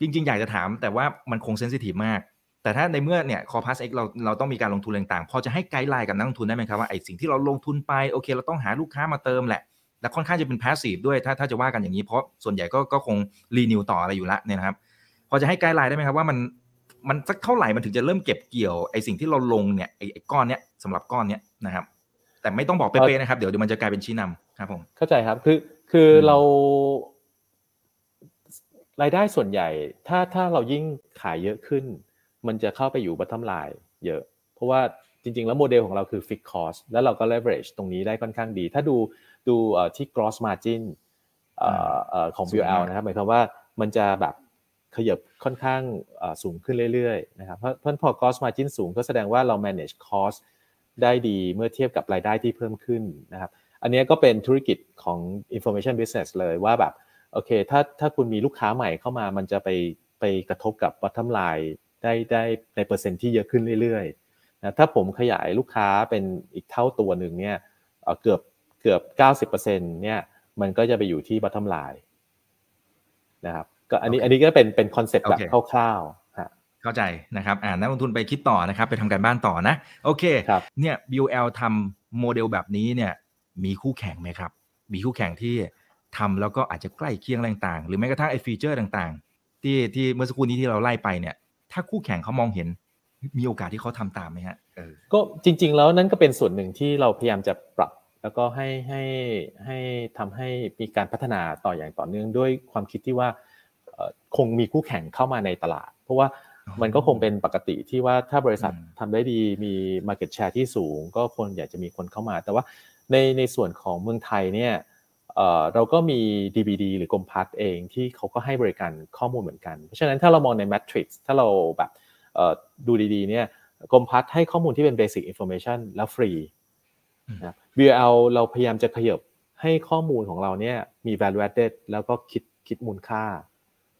A: จริงๆ อยากจะถามแต่ว่ามันคง sensitive มาก แต่ถ้าในเมื่อเนี่ย Corpus X เราเราต้องมีการลงทุนต่างๆ พอจะให้ guideline กับนักลงทุนได้ไหมครับว่าไอ้สิ่งที่เราลงทุนไปโอเค เราต้องหาลูกค้ามาเติมแหละ และค่อนข้างจะเป็น passive ด้วยถ้าถ้าจะว่ากันอย่างนี้เพราะส่วนใหญ่ก็ก็คง renew ต่ออะไรอยู่ละเนี่ยนะครับ พอจะให้ guideline ได้ไหมครับว่ามันมันสักเท่าไหร่มันถึงจะเริ่มเก็บเกี่ยวไอ้สิ่งที่เราลงเนี่ยไอ้ก้อนเนี้ยสำหรับก้อนเนี้ยนะครับ แต่ไม่ต้องบอกเป๊ะๆนะครับเดี๋ยวเดี๋ยวมันจะกลายเป็นชี้นำครับผม
B: เข้าใจครับคือคือเรารายได้ส่วนใหญ่ ถ้าถ้าเรายิ่งขายเยอะขึ้น มันจะเข้าไปอยู่บัตทอมไลน์เยอะ เพราะว่าจริง ๆ แล้วโมเดลของเราคือ fixed cost แล้วเราก็ leverage ตรงนี้ได้ค่อนข้างดี ถ้าดู ดูที่ gross margin ของ BL นะครับหมายความว่ามันจะแบบขยับค่อนข้างสูงขึ้นเรื่อยๆนะครับเพราะเพราะพอ gross margin สูงก็แสดงว่าเรา manage cost ได้ดีเมื่อเทียบกับรายได้ที่เพิ่มขึ้นนะครับอันนี้ก็เป็นธุรกิจของ information business เลยว่าแบบโอเคถ้าถ้าคุณมีลูกค้าใหม่เข้ามามันจะไปไปกระทบกับ bottom line ได้ได้ในเปอร์เซ็นต์ที่เยอะขึ้นเรื่อยๆนะถ้าผมขยายลูกค้าเป็นอีกเท่าตัวหนึ่งเนี่ยเกือบ เกือบเก้าสิบเปอร์เซ็นต์เนี่ยมันก็จะไปอยู่ที่ bottom line นะครับก็อันนี้อันนี้ก็เป็นเป็น concept แบบคร่าว
A: ๆเข้าใจนะครับอ่านักลงทุนไปคิดต่อนะครับ ไปทำการบ้านต่อนะ โอเคเนี่ย BUL ทำโมเดลแบบนี้เนี่ยมีคู่แข่งไหมครับ มีคู่แข่งที่ทำแล้วก็อาจจะใกล้เคียงต่างๆ หรือแม้กระทั่งไอ้ฟีเจอร์ต่างๆ ที่ที่เมื่อสักครู่นี้ที่เราไล่ไปเนี่ย ถ้าคู่แข่งเขามองเห็นมีโอกาสที่เขาทำตามไหมฮะ
B: ก็จริง ๆ แล้วนั่นก็เป็นส่วนหนึ่งที่เราพยายามจะปรับ แล้วก็ให้ให้ให้ทำให้มีการพัฒนาต่ออย่างต่อเนื่องด้วยความคิดที่ว่าคงมีคู่แข่งเข้ามาในตลาด เพราะว่ามันก็คงเป็นปกติที่ว่าถ้าบริษัททำได้ดีมี Market Share ที่สูง ก็คนอยากจะมีคนเข้ามา แต่ว่าในในส่วนของเมืองไทยเนี่ยเราก็มี DVD หรือกรมพัฒเองที่เขาก็ให้บริการข้อมูลเหมือนกัน เพราะฉะนั้นถ้าเรามองใน Matrix ถ้าเราแบบดูดีๆเนี่ยกรมพัฒให้ข้อมูลที่เป็น Basic Information แล้วฟรี นะ VL เราพยายามจะขยบให้ข้อมูลของเราเนี่ยมี value added แล้วก็คิดคิดมูลค่า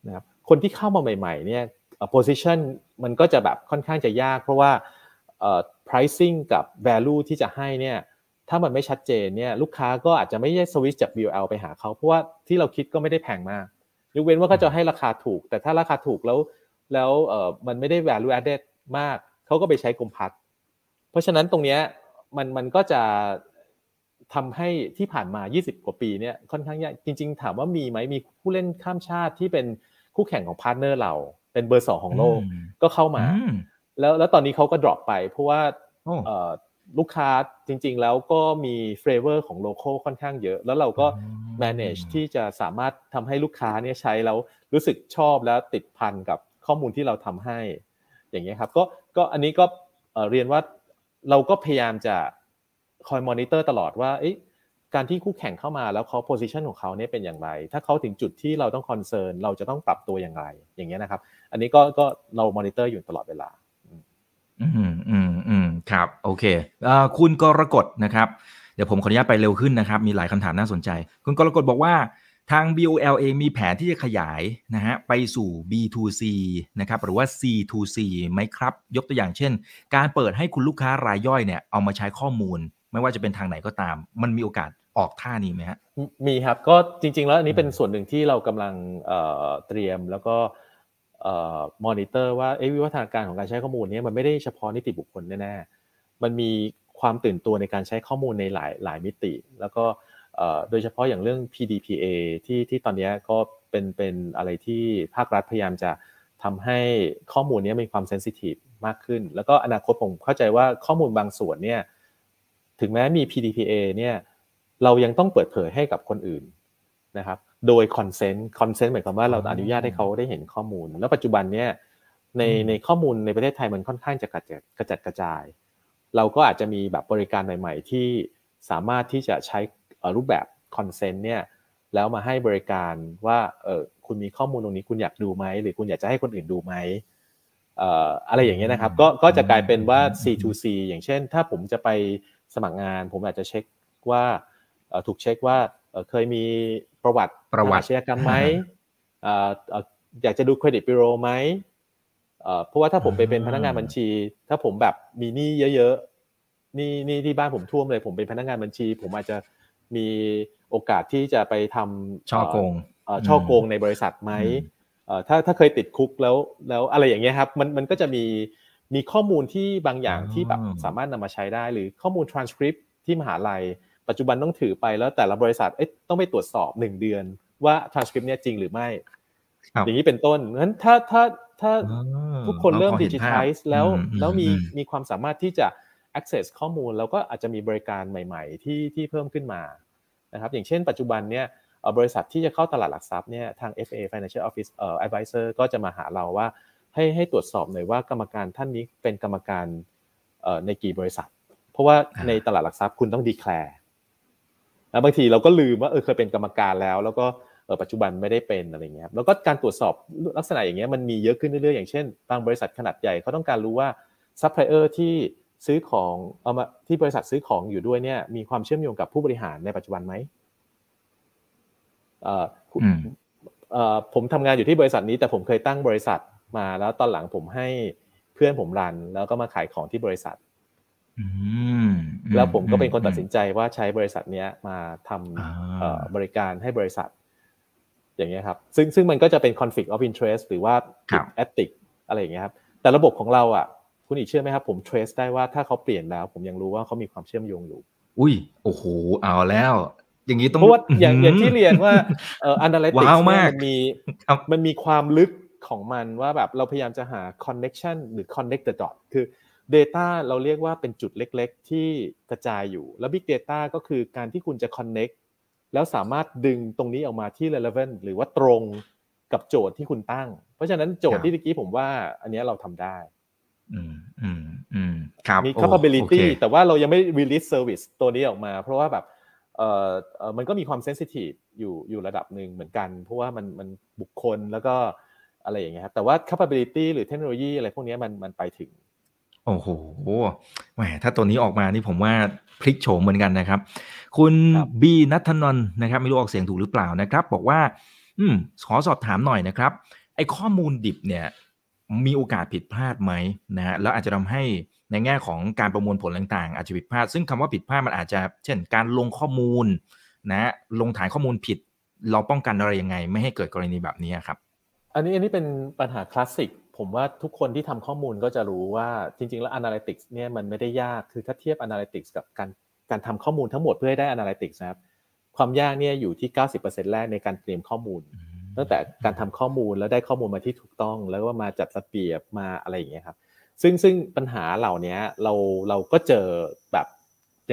B: นะครับคนที่เข้ามาใหม่ๆเนี่ย position มันก็จะแบบค่อนข้างจะยาก เพราะว่า pricing กับ value ที่จะให้เนี่ยถ้ามันไม่ชัดเจนเนี่ยลูกค้าก็อาจจะไม่ได้สวิตจาก BL ไปหาเขาเพราะว่าที่เราคิดก็ไม่ได้แพงมากยกเว้นว่าเขาจะให้ราคาถูก แต่ถ้าราคาถูกแล้วแล้วมันไม่ได้ value added มากเขาก็ไปใช้กลมพัด เพราะฉะนั้นตรงเนี้ย มันมันก็จะทำให้ที่ผ่านมา 20 กว่าปีเนี่ยค่อนข้างยากจริง ๆ ถามว่ามีไหมมีผู้เล่นข้ามชาติที่เป็นคู่แข่งของ partner เราเป็นเบอร์สองของโลกก็เข้ามา แล้วแล้วตอนนี้เขาก็ drop ไป เพราะว่าลูกค้าจริง ๆ แล้วก็มี flavor ของ local ค่อนข้างเยอะ แล้วเราก็ manage ที่จะสามารถทำให้ลูกค้าเนี่ยใช้แล้วรู้สึกชอบแล้วติดพันกับข้อมูลที่เราทำให้ อย่างเงี้ยครับก็ก็อันนี้ก็เรียนว่า เราก็พยายามจะคอยมอนิเตอร์ตลอดว่าการที่คู่แข่งเข้ามาแล้วเขา position ของเขาเนี่ยเป็นอย่างไร ถ้าเขาถึงจุดที่เราต้อง concern เราจะต้องปรับตัวอย่างไร อย่างเงี้ยนะครับ อันนี้ก็ก็เรามอนิเตอร์อยู่ตลอดเวลา
A: อืมอืมอืมครับ โอเคอคุณกรกฎนะครับ เดี๋ยวผมขออนุญาตไปเร็วขึ้นนะครับ มีหลายคำถามน่าสนใจ คุณกรกฎบอกว่า ทาง BOL เองมีแผนที่จะขยายนะฮะไปสู่ B2C นะครับหรือว่า C2C ไหมครับ ยกตัวอย่างเช่น การเปิดให้คุณลูกค้ารายย่อยเนี่ยเอามาใช้ข้อมูล ไม่ว่าจะเป็นทางไหนก็ตาม มันมีโอกาสออกท่านี้ไหมฮะ
B: มีครับก็จริง ๆ แล้วอันนี้เป็นส่วนหนึ่งที่เรากำลังเตรียมแล้วก็มอนิเตอร์ว่าวิวัฒนาการของการใช้ข้อมูลนี้มันไม่ได้เฉพาะนิติบุคคลแน่ๆมันมีความตื่นตัวในการใช้ข้อมูลในหลายหลายมิติ แล้วก็ โดยเฉพาะอย่างเรื่อง PDPA ที่ที่ตอนนี้ก็เป็นเป็นอะไรที่ภาครัฐพยายามจะทำให้ข้อมูลนี้มีความ sensitive มากขึ้น แล้วก็อนาคตผมเข้าใจว่าข้อมูลบางส่วนเนี่ยถึงแม้มี PDPA เนี่ยเรายังต้องเปิดเผยให้กับคนอื่นนะครับ โดย consent consent หมายความว่าเราอนุญาตให้เขาได้เห็นข้อมูล แล้วปัจจุบันเนี่ยในในข้อมูลในประเทศไทยมันค่อนข้างจะกระจัดกระจัดกระจาย เราก็อาจจะมีแบบบริการใหม่ ๆ ที่สามารถที่จะใช้ รูปแบบ consent เนี่ยแล้วมาให้บริการว่าเออคุณมีข้อมูลตรงนี้คุณอยากดูไหมหรือคุณอยากจะให้คนอื่นดูไหมเอ่ออะไรอย่างเงี้ยนะครับก็ก็จะกลายเป็นว่า C2C อย่างเช่น ถ้าผมจะไปสมัครงาน ผมอาจจะเช็คว่าถูกเช็คว่าเคยมีประวัติ
A: ประวัติอา
B: ชญากรรมไหมอยากจะดูเครดิตบูโรไหมเพราะว่าถ้าผมไปเป็นพนักงานบัญชี ถ้าผมแบบมีหนี้เยอะๆนี่นี่ที่บ้านผมท่วมเลย ผมเป็นพนักงานบัญชี ผมอาจจะ มีโอกาสที่จะไปทำ
A: ช่อโกง
B: ช่อโกงในบริษัทไหมถ้าถ้าเคยติดคุกแล้วแล้วอะไรอย่างเงี้ยครับมันมันก็จะมีมีข้อมูลที่บางอย่างที่แบบสามารถนำมาใช้ได้ หรือข้อมูล transcript ที่มหาลัย ปัจจุบันต้องถือไปแล้วแต่ละบริษัทเอ๊ะต้องไปตรวจสอบหนึ่งเดือน ว่า transcript เนี่ยจริงหรือไม่ อย่างนี้เป็นต้นงั้นถ้าถ้าถ้าทุกคนเริ่มดิจิทัลแล้วแล้วมีมีความสามารถที่จะ access ข้อมูล แล้วก็อาจจะมีบริการใหม่ ๆ ที่ที่เพิ่มขึ้นมานะครับอย่างเช่นปัจจุบันเนี่ยบริษัทที่จะเข้าตลาดหลักทรัพย์เนี่ยทาง FA Financial Office เอ่อ Advisor ก็จะมาหาเราว่าให้ให้ตรวจสอบหน่อยว่ากรรมการท่านนี้เป็นกรรมการในกี่บริษัท เพราะว่าในตลาดหลักทรัพย์คุณต้องดีแคลร์แล้วบางทีเราก็ลืมว่าเออเคยเป็นกรรมการแล้ว แล้วก็ปัจจุบันไม่ได้เป็นอะไรเงี้ยแล้วก็การตรวจสอบลักษณะอย่างเงี้ยมันมีเยอะขึ้นเรื่อยๆอย่างเช่นบางบริษัทขนาดใหญ่เขาต้องการรู้ว่าซัพพลายเออร์ที่ ซื้อของเอามาที่บริษัทซื้อของอยู่ด้วยเนี่ย มีความเชื่อมโยงกับผู้บริหารในปัจจุบันไหมผมทำงานอยู่ที่บริษัทนี้ แต่ผมเคยตั้งบริษัทมาแล้วตอนหลังผมให้เพื่อนผม run แล้วก็มาขายของที่บริษัทแล้วผมก็เป็นคนตัดสินใจว่าใช้บริษัทเนี้ยมาทำบริการให้บริษัท อย่างเงี้ยครับ ซึ่งซึ่งมันก็จะเป็น conflict of interest หรือว่า ethic อะไรอย่างเงี้ยครับ แต่ระบบของเราอะ คุณอีกเชื่อไหมครับผม trace ได้ว่าถ้าเขาเปลี่ยนแล้ว ผมยังรู้ว่าเขามีความเชื่อมโยงอยู่
A: อุ้ยโอ้โหเอาแล้ว อย่างนี้ต้อง
B: เพราะว่าอย่างอย่างที่เรียนว่าเอ่อ analytics มันมีมันมีความลึกของมันว่าแบบเราพยายามจะหา connection หรือ connect the dot คือ Data เราเรียกว่าเป็นจุดเล็ก ๆ ที่กระจายอยู่ แล้ว Big Data ก็คือการที่คุณจะ connect แล้วสามารถดึงตรงนี้ออกมาที่ relevant หรือว่าตรงกับโจทย์ที่คุณตั้ง เพราะฉะนั้นโจทย์ที่เมื่อกี้ผมว่าอันนี้เราทำได้
A: อืมอืมอืมครับ
B: มี capability แต่ว่าเรายังไม่ release service ตัวนี้ออกมา เพราะว่าแบบเอ่อมันก็มีความเซนซิทีฟอยู่อยู่ระดับหนึ่งเหมือนกัน เพราะว่ามันมันบุคคลแล้วก็อะไรอย่างเงี้ยครับแต่ว่า capability หรือเทคโนโลยีอะไรพวกนี้มันมันไปถึง
A: โอ้โหแหมถ้าตัวนี้ออกมานี่ผมว่าพลิกโฉมเหมือนกันนะครับ คุณบีนัทนนท์นะครับ ไม่รู้ออกเสียงถูกหรือเปล่านะครับ บอกว่า อืมขอสอบถามหน่อยนะครับไอ้ข้อมูลดิบเนี่ย มีโอกาสผิดพลาดไหมนะฮะแล้วอาจจะทำให้ในแง่ของการประมวลผลต่างๆ อาจจะผิดพลาด ซึ่งคำว่าผิดพลาดมันอาจจะ เช่น การลงข้อมูลนะลงฐานข้อมูลผิด เราป้องกันอะไรยังไง ไม่ให้เกิดกรณีแบบนี้ครับ
B: อันนี้อันนี้เป็นปัญหาคลาสสิกผมว่าทุกคนที่ทำข้อมูลก็จะรู้ว่าจริง ๆ แล้ว Analytics เนี่ยมันไม่ได้ยากคือถ้าเทียบ Analytics กับการการทำข้อมูลทั้งหมดเพื่อให้ได้ Analytics นะครับความยากเนี่ยอยู่ที่ 90%แรกในการเตรียมข้อมูล ตั้งแต่การทำข้อมูลแล้วได้ข้อมูลมาที่ถูกต้อง แล้วก็มาจัดระเบียบมาอะไรอย่างเงี้ยครับซึ่งซึ่งปัญหาเหล่านี้เราเราก็เจอแบบ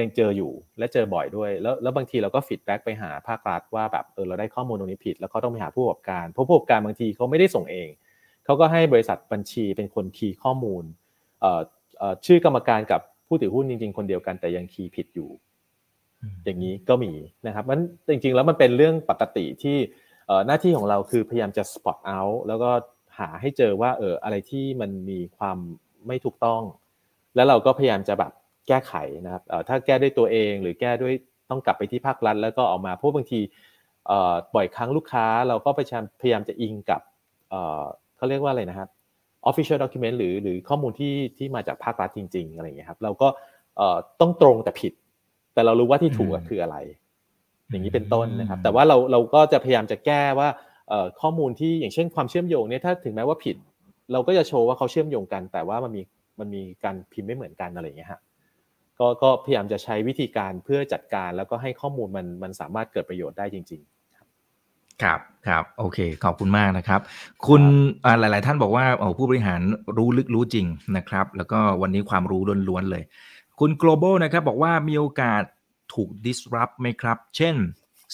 B: ยังเจออยู่และเจอบ่อยด้วย แล้วแล้วบางทีเราก็ feedback ไปหาภาครัฐว่าแบบเออเราได้ข้อมูลตรงนี้ผิด แล้วเขาต้องไปหาผู้ประกอบการเพราะผู้ประกอบการบางทีเขาไม่ได้ส่งเองเขาก็ให้บริษัทบัญชีเป็นคน key ข้อมูลเอ่อเอ่อชื่อกรรมการกับผู้ถือหุ้นจริง ๆ คนเดียวกันแต่ยัง key ผิดอยู่ อย่างนี้ก็มีนะครับมันจริง ๆ แล้วมันเป็นเรื่องปกติที่ หน้าที่ของเราคือพยายามจะ spot out แล้วก็หาให้เจอว่าเอออะไรที่มันมีความไม่ถูกต้อง แล้วเราก็พยายามจะแบบแก้ไขนะครับถ้าแก้ด้วยตัวเองหรือแก้ด้วยต้องกลับไปที่ภาครัฐ แล้วก็ออกมาเพราะบางทีบ่อยครั้งลูกค้าเราก็พยายามพยายามจะอิงกับเขาเรียกว่าอะไรนะครับ official document หรือหรือข้อมูลที่ที่มาจากภาครัฐจริง ๆ อะไรอย่างเงี้ยครับ เราก็ต้องตรงแต่ผิด แต่เรารู้ว่าที่ถูกคืออะไร อย่างนี้เป็นต้นนะครับ แต่ว่าเราเราก็จะพยายามจะแก้ว่าข้อมูลที่อย่างเช่นความเชื่อมโยงเนี่ยถ้าถึงแม้ว่าผิด เราก็จะโชว์ว่าเขาเชื่อมโยงกัน แต่ว่ามันมีมันมีการพิมพ์ไม่เหมือนกันอะไรอย่างเงี้ยฮะก็ก็พยายามจะใช้วิธีการเพื่อจัดการแล้วก็ให้ข้อมูลมันมันสามารถเกิดประโยชน์ได้จริง
A: ๆ ครับครับโอเค ขอบคุณมากนะครับ คุณหลาย ๆ ท่านบอกว่าโอ้ผู้บริหารรู้ลึกรู้จริงนะครับ แล้วก็วันนี้ความรู้ล้วนๆเลย คุณ global นะครับบอกว่ามีโอกาส ถูก disrupt ไหมครับ เช่น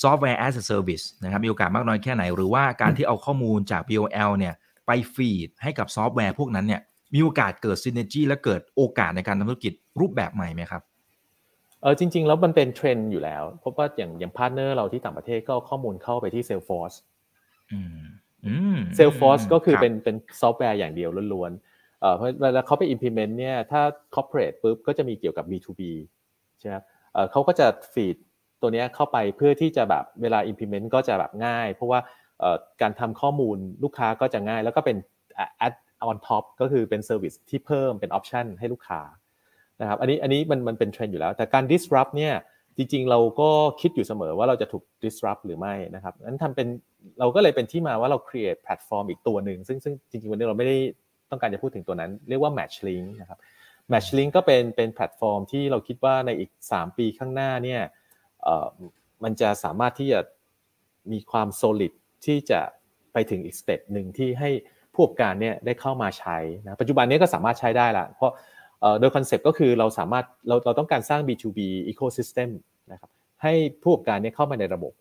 A: software as a service นะครับ มีโอกาสมากน้อยแค่ไหน หรือว่าการที่เอาข้อมูลจาก BOL เนี่ยไป feed ให้กับซอฟต์แวร์พวกนั้นเนี่ยมีโอกาสเกิด synergy และเกิดโอกาสในการทำธุรกิจรูปแบบใหม่ไหมครับ
B: เออจริง ๆ แล้วมันเป็นเทรนด์อยู่แล้ว เพราะว่าอย่างอย่าง partner เราที่ต่างประเทศก็เอาข้อมูลเข้าไปที่ Salesforce Salesforce ก็คือเป็นเป็นซอฟต์แวร์อย่างเดียวล้วนๆเออเวลาเขาไป implement เนี่ยถ้า corporate ปุ๊บก็จะมีเกี่ยวกับ B2B ใช่ไหม เขาก็จะ feed ตัวนี้เข้าไปเพื่อที่จะแบบเวลา implement ก็จะแบบง่าย เพราะว่าการทำข้อมูลลูกค้าก็จะง่าย แล้วก็เป็น add on top ก็คือเป็น service ที่เพิ่มเป็น option ให้ลูกค้านะครับอันนี้อันนี้มันมันเป็นเทรนด์อยู่แล้ว แต่การ disrupt เนี่ยจริงๆ เราก็คิดอยู่เสมอว่าเราจะถูก disrupt หรือไม่นะครับนั้นทำเป็นเราก็เลยเป็นที่มาว่าเรา create แพลตฟอร์มอีกตัวหนึ่งซึ่งซึ่งจริงๆ วันนี้เราไม่ได้ต้องการจะพูดถึงตัวนั้น เรียกว่า Matchlink นะครับ Matchlink ก็เป็นเป็นแพลตฟอร์มที่เราคิดว่าในอีก 3 ปีข้างหน้าเนี่ยมันจะสามารถที่จะมีความ solid ที่จะไปถึงอีก step หนึ่งที่ให้ผู้ประกอบการเนี่ยได้เข้ามาใช้นะปัจจุบันนี้ก็สามารถใช้ได้ละเพราะโดย concept ก็คือเราสามารถเราเราต้องการสร้าง B2B ecosystem นะครับให้ผู้ประกอบการเนี่ยเข้ามาในระบบ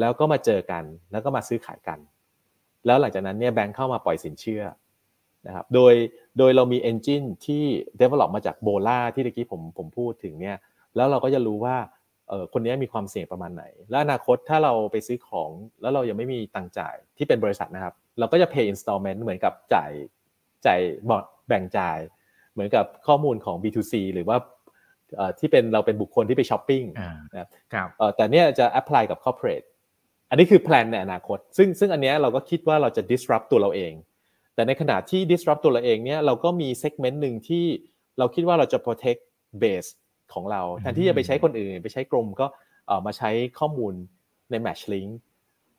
B: แล้วก็มาเจอกันแล้วก็มาซื้อขายกัน แล้วหลังจากนั้นเนี่ยแบงค์เข้ามาปล่อยสินเชื่อ นะครับโดยโดยเรามี engine ที่ develop มาจากโบลาที่เมื่อกี้ผมผมพูดถึงเนี่ยแล้วเราก็จะรู้ว่าเออคนนี้มีความเสี่ยงประมาณไหน และอนาคตถ้าเราไปซื้อของแล้วเรายังไม่มีตังจ่ายที่เป็นบริษัทนะครับ เราก็จะ pay installment เหมือนกับจ่ายจ่ายแบ่งจ่าย เหมือนกับข้อมูลของ B2C หรือว่าที่เป็นเราเป็นบุคคลที่ไปช้อปปิ้งนะครับแต่เนี้ยจะ apply กับ corporate อันนี้คือแพลนในอนาคต ซึ่งซึ่งอันเนี้ยเราก็คิดว่าเราจะ disrupt ตัวเราเอง แต่ในขณะที่ disrupt ตัวเราเองเนี้ยเราก็มี segment หนึ่งที่เราคิดว่าเราจะ protect base ของเราแทนที่จะไปใช้คนอื่น ไปใช้กรมก็มาใช้ข้อมูลใน match link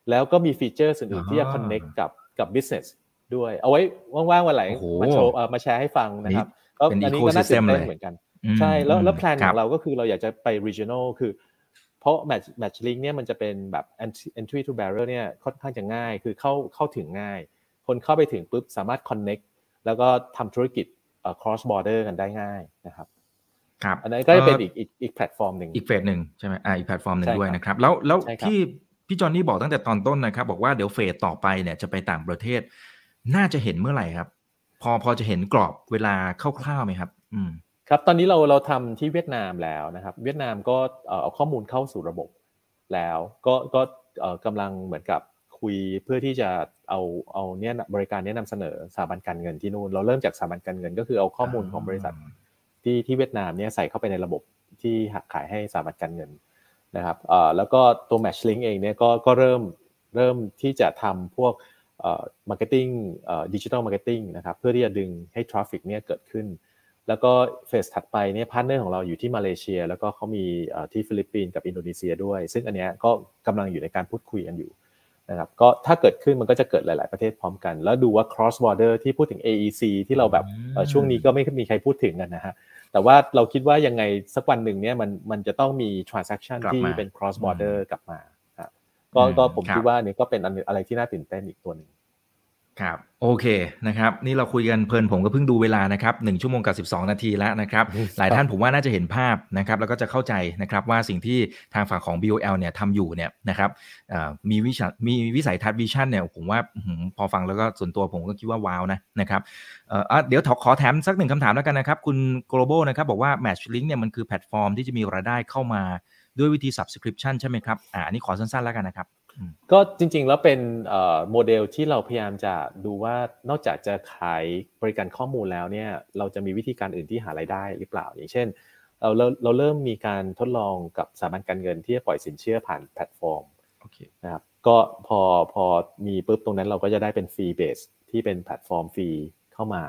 B: แล้วก็มีฟีเจอร์อื่นๆที่จะ connect กับกับ business ด้วย เอาไว้ว่างๆวันไหนมาโชว์มาแชร์ให้ฟังนะครับก็อันนี้ก็น่าตื่นเต้นเหมือนกัน ใช่แล้วแล้วแพลนของเราก็คือเราอยากจะไป regional คือ เพราะ match match link เนี่ยมันจะเป็นแบบ entry to barrier เนี่ยค่อนข้างจะง่าย คือเข้าเข้าถึงง่าย คนเข้าไปถึงปุ๊บสามารถ connect แล้วก็ทำธุรกิจ cross border กันได้ง่ายนะครับ
A: ครับ
B: อันนั้นก็จะเป็นอีกอีกอีกแพลตฟอร์มหนึ่ง
A: อีก phase หนึ่งใช่ไหมอ่าอีกแพลตฟอร์มหนึ่งด้วยนะครับ แล้วแล้วที่พี่จอนนี่บอกตั้งแต่ตอนต้นนะครับ บอกว่าเดี๋ยว phase ต่อไปเนี่ยจะไปต่างประเทศ น่าจะเห็นเมื่อไหร่ครับ พอพอจะเห็นกรอบเวลาคร่าวๆไหมครับ อืม
B: ครับตอนนี้เราเราทำที่เวียดนามแล้วนะครับ เวียดนามก็เอาข้อมูลเข้าสู่ระบบแล้ว ก็ก็กำลังเหมือนกับ คุยเพื่อที่จะเอาเอาเนี่ยบริการนี้นำเสนอสถาบันการเงินที่นู่นเราเริ่มจากสถาบันการเงิน ก็คือเอาข้อมูลของบริษัทที่ที่เวียดนามเนี่ยใส่เข้าไปในระบบที่จะขายให้สถาบันการเงินนะครับแล้วก็ตัว Matchlink เองเนี่ยก็ก็เริ่มเริ่มที่จะทำพวก marketing digital marketing นะครับเพื่อที่จะดึงให้ traffic เนี่ยเกิดขึ้น แล้วก็ phase ถัดไปเนี่ย partner ของเราอยู่ที่มาเลเซีย แล้วก็เขามีที่ฟิลิปปินส์กับอินโดนีเซียด้วย ซึ่งอันนี้ก็กำลังอยู่ในการพูดคุยกันอยู่ นะครับก็ถ้าเกิดขึ้นมันก็จะเกิดหลาย ๆ ประเทศพร้อมกัน แล้วดูว่า cross border ที่พูดถึง AEC ที่เราแบบช่วงนี้ก็ไม่มีใครพูดถึงกันนะฮะแต่ว่าเราคิดว่ายังไงสักวันหนึ่งเนี่ยมันมันจะต้องมี transaction ที่เป็น cross border กลับมาก็ก็ผมคิดว่านี่ก็เป็นอะไรที่น่าตื่นเต้นอีกตัวหนึ่ง
A: ครับโอเคนะครับนี่เราคุยกันเพลินผมก็เพิ่งดูเวลานะครับหนึ่งชั่วโมงกับ 12 นาทีแล้วนะครับหลายท่านผมว่าน่าจะเห็นภาพนะครับแล้วก็จะเข้าใจนะครับว่าสิ่งที่ทางฝั่งของ BOL เนี่ยทำอยู่เนี่ยนะครับมีวิชามีวิสัยทัศน์วิชั่นเนี่ยผมว่าพอฟังแล้วก็ส่วนตัวผมก็คิดว่าว้าวนะนะครับเดี๋ยวขอแถมสักหนึ่งคำถามแล้วกันนะครับ คุณ global นะครับบอกว่า Matchlink เนี่ยมันคือแพลตฟอร์มที่จะมีรายได้เข้ามาด้วยวิธี subscription ใช่ไหมครับอ่าอันนี้ขอสั้นๆแล้วกันนะครับ
B: ก็จริงๆแล้วเป็นโมเดลที่เราพยายามจะดูว่านอกจากจะขายบริการข้อมูลแล้วเนี่ยเราจะมีวิธีการอื่นที่หารายได้หรือเปล่า อย่างเช่น เราเราเริ่มมีการทดลองกับสถาบันการเงินที่จะปล่อยสินเชื่อผ่านแพลตฟอร์มนะครับก็พอพอมีปุ๊บตรงนั้นเราก็จะได้เป็นฟรีเบสที่เป็นแพลตฟอร์ม fee เข้ามา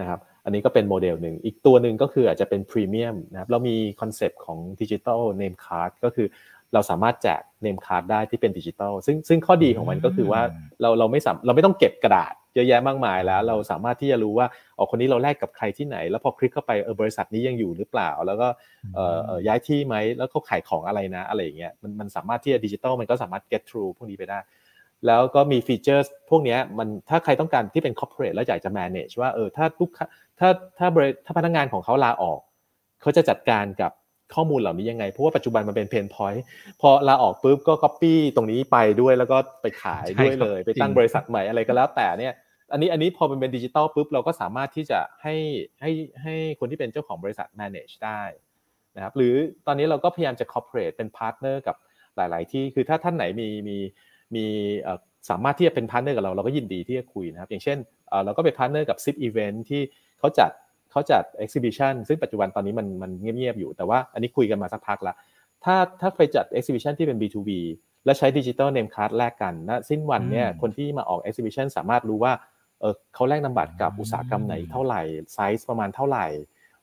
B: นะครับอันนี้ก็เป็นโมเดลหนึ่งอีกตัวหนึ่งก็คืออาจจะเป็นพรีเมียมนะครับเรามีคอนเซปต์ของ digital name card ก็คือ เราสามารถแจก name card ได้ที่เป็นดิจิตอลซึ่งซึ่งข้อดีของมันก็คือว่าเราเราไม่สามเราไม่ต้องเก็บกระดาษเยอะแยะมากมายแล้ว เราสามารถที่จะรู้ว่าอ๋อคนนี้เราแลกกับใครที่ไหน แล้วพอคลิกเข้าไปเออบริษัทนี้ยังอยู่หรือเปล่า แล้วก็เอ่อย้ายที่ไหมแล้วเขาขายของอะไรนะ อะไรอย่างเงี้ยมันมันสามารถที่จะดิจิตอลมันก็สามารถ get through พวกนี้ไปได้ แล้วก็มี feature พวกนี้มันถ้าใครต้องการที่เป็น corporate แล้วอยากจะ manage ว่าเออถ้าลูกถ้าถ้าถ้าพนักงานของเขาลาออก เขาจะจัดการกับ ข้อมูลเหล่านี้ยังไง เพราะว่าปัจจุบันมันเป็น pain point พอลาออกปุ๊บก็ก๊อปปี้ตรงนี้ไปด้วยแล้วก็ไปขายด้วยเลย ไปตั้งบริษัทใหม่อะไรก็แล้วแต่เนี่ยอันนี้อันนี้พอมันเป็นดิจิตอลปุ๊บเราก็สามารถที่จะให้ให้ให้คนที่เป็นเจ้าของบริษัท manage ได้นะครับหรือตอนนี้เราก็พยายามจะ cooperate เป็น partner กับหลาย ๆ ที่คือถ้าท่านไหนมีมีมีสามารถที่จะเป็น partner กับเราเราก็ยินดีที่จะคุยนะครับอย่างเช่นเราก็เป็น partner กับ Zipevent ที่เขาจัด เขาจัด exhibition ซึ่งปัจจุบันตอนนี้มันมันเงียบๆอยู่ แต่ว่าอันนี้คุยกันมาสักพักละถ้าถ้าไปจัด exhibition ที่เป็น B2B และใช้ digital name card แลกกันนะสิ้นวันเนี่ยคนที่มาออก exhibition สามารถรู้ว่าเออเขาแลกนามบัตรกับอุตสาหกรรมไหนเท่าไหร่ไซส์ประมาณเท่าไหร่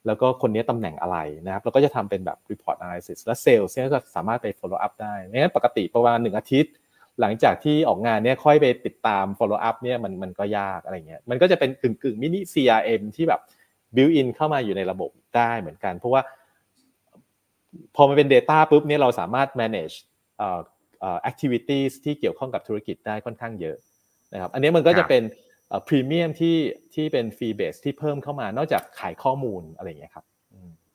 B: แล้วก็คนนี้ตำแหน่งอะไรนะครับเราก็จะทำเป็นแบบ report analysis และ sales เนี่ยก็สามารถไป follow up ได้งั้นปกติประมาณหนึ่งอาทิตย์ หลังจากที่ออกงานเนี่ยค่อยไปติดตาม follow up เนี่ยมันมันก็ยากอะไรเงี้ยมันก็จะเป็นกึ่งกึ่งมินิ CRM ที่แบบ built in เข้ามาอยู่ในระบบได้เหมือนกัน เพราะว่าพอมันเป็น Data ปุ๊บเนี่ยเราสามารถ manage เอ่อ activities ที่เกี่ยวข้องกับธุรกิจได้ค่อนข้างเยอะนะครับอันนี้มันก็จะเป็นพรีเมียมที่ที่เป็นฟรีเบสที่เพิ่มเข้ามานอกจากขายข้อมูลอะไรอย่างเงี้ยครับ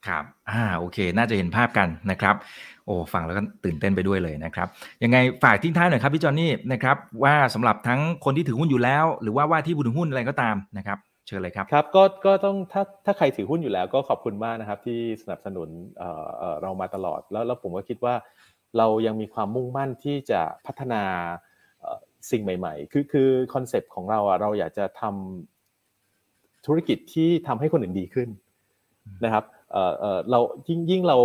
A: ครับอ่าโอเค น่าจะเห็นภาพกันนะครับโอ้ฟังแล้วก็ตื่นเต้นไปด้วยเลยนะครับ ยังไงฝากทิ้งท้ายหน่อยครับพี่จอนนี่นะครับว่าสำหรับทั้งคนที่ถือหุ้นอยู่แล้ว หรือว่าว่าที่ผู้ถือหุ้นอะไรก็ตามนะครับ เชิญเลยครับ
B: ครับก็ก็ต้องถ้าถ้าใครถือหุ้นอยู่แล้วก็ขอบคุณมากนะครับ ที่สนับสนุนเอ่อเรามาตลอดแล้วแล้วผมก็คิดว่าเรายังมีความมุ่งมั่นที่จะพัฒนาสิ่งใหม่ ๆ คือคือคอนเซปต์ของเราอะเราอยากจะทำธุรกิจที่ทำให้คนอื่นดีขึ้นนะครับเอ่อเอ่อเรายิ่งยิ่งเรา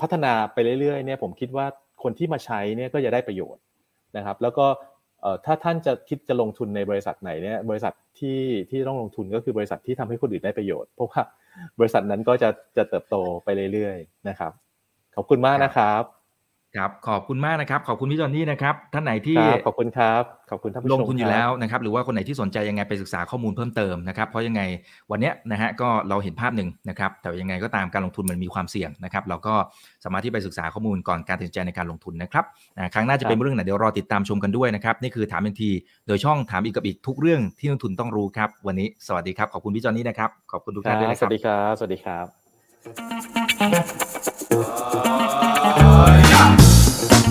B: พัฒนาไปเรื่อยๆเนี่ยผมคิดว่าคนที่มาใช้เนี่ยก็จะได้ประโยชน์นะครับ แล้วก็ ถ้าท่านจะคิดจะลงทุนในบริษัทไหนเนี่ยบริษัทที่ที่ต้องลงทุนก็คือบริษัทที่ทำให้คนอื่นได้ประโยชน์เพราะว่าบริษัทนั้นก็จะจะเติบโตไปเรื่อยๆนะครับ ขอบคุณมากนะครับ
A: ครับขอบคุณมากนะครับ ขอบคุณพี่จอนนี่นะครับท่านไหนที่
B: ขอบคุณครับขอบคุณท่านผู้ชม
A: ลงทุนอยู่แล้วนะครับ หรือว่าคนไหนที่สนใจยังไงไปศึกษาข้อมูลเพิ่มเติมนะครับ เพราะยังไงวันนี้นะฮะก็เราเห็นภาพหนึ่งนะครับ แต่ยังไงก็ตามการลงทุนมันมีความเสี่ยงนะครับ เราก็สามารถที่ไปศึกษาข้อมูลก่อนการตัดสินใจในการลงทุนนะครับครั้งหน้าจะเป็นเรื่องไหนเดี๋ยวรอติดตามชมกันด้วยนะครับนี่คือถามเป็นทีโดยช่องถามอีกกับอีกทุกเรื่องที่นักทุนต้องรู้ครับ วันนี้สวัสดีครับขอบคุณพี่จอนนี่นะครับขอบคุณทุกท่านด้วยนะ
B: ครับสวัสดีครับสวัสดี
A: ครับ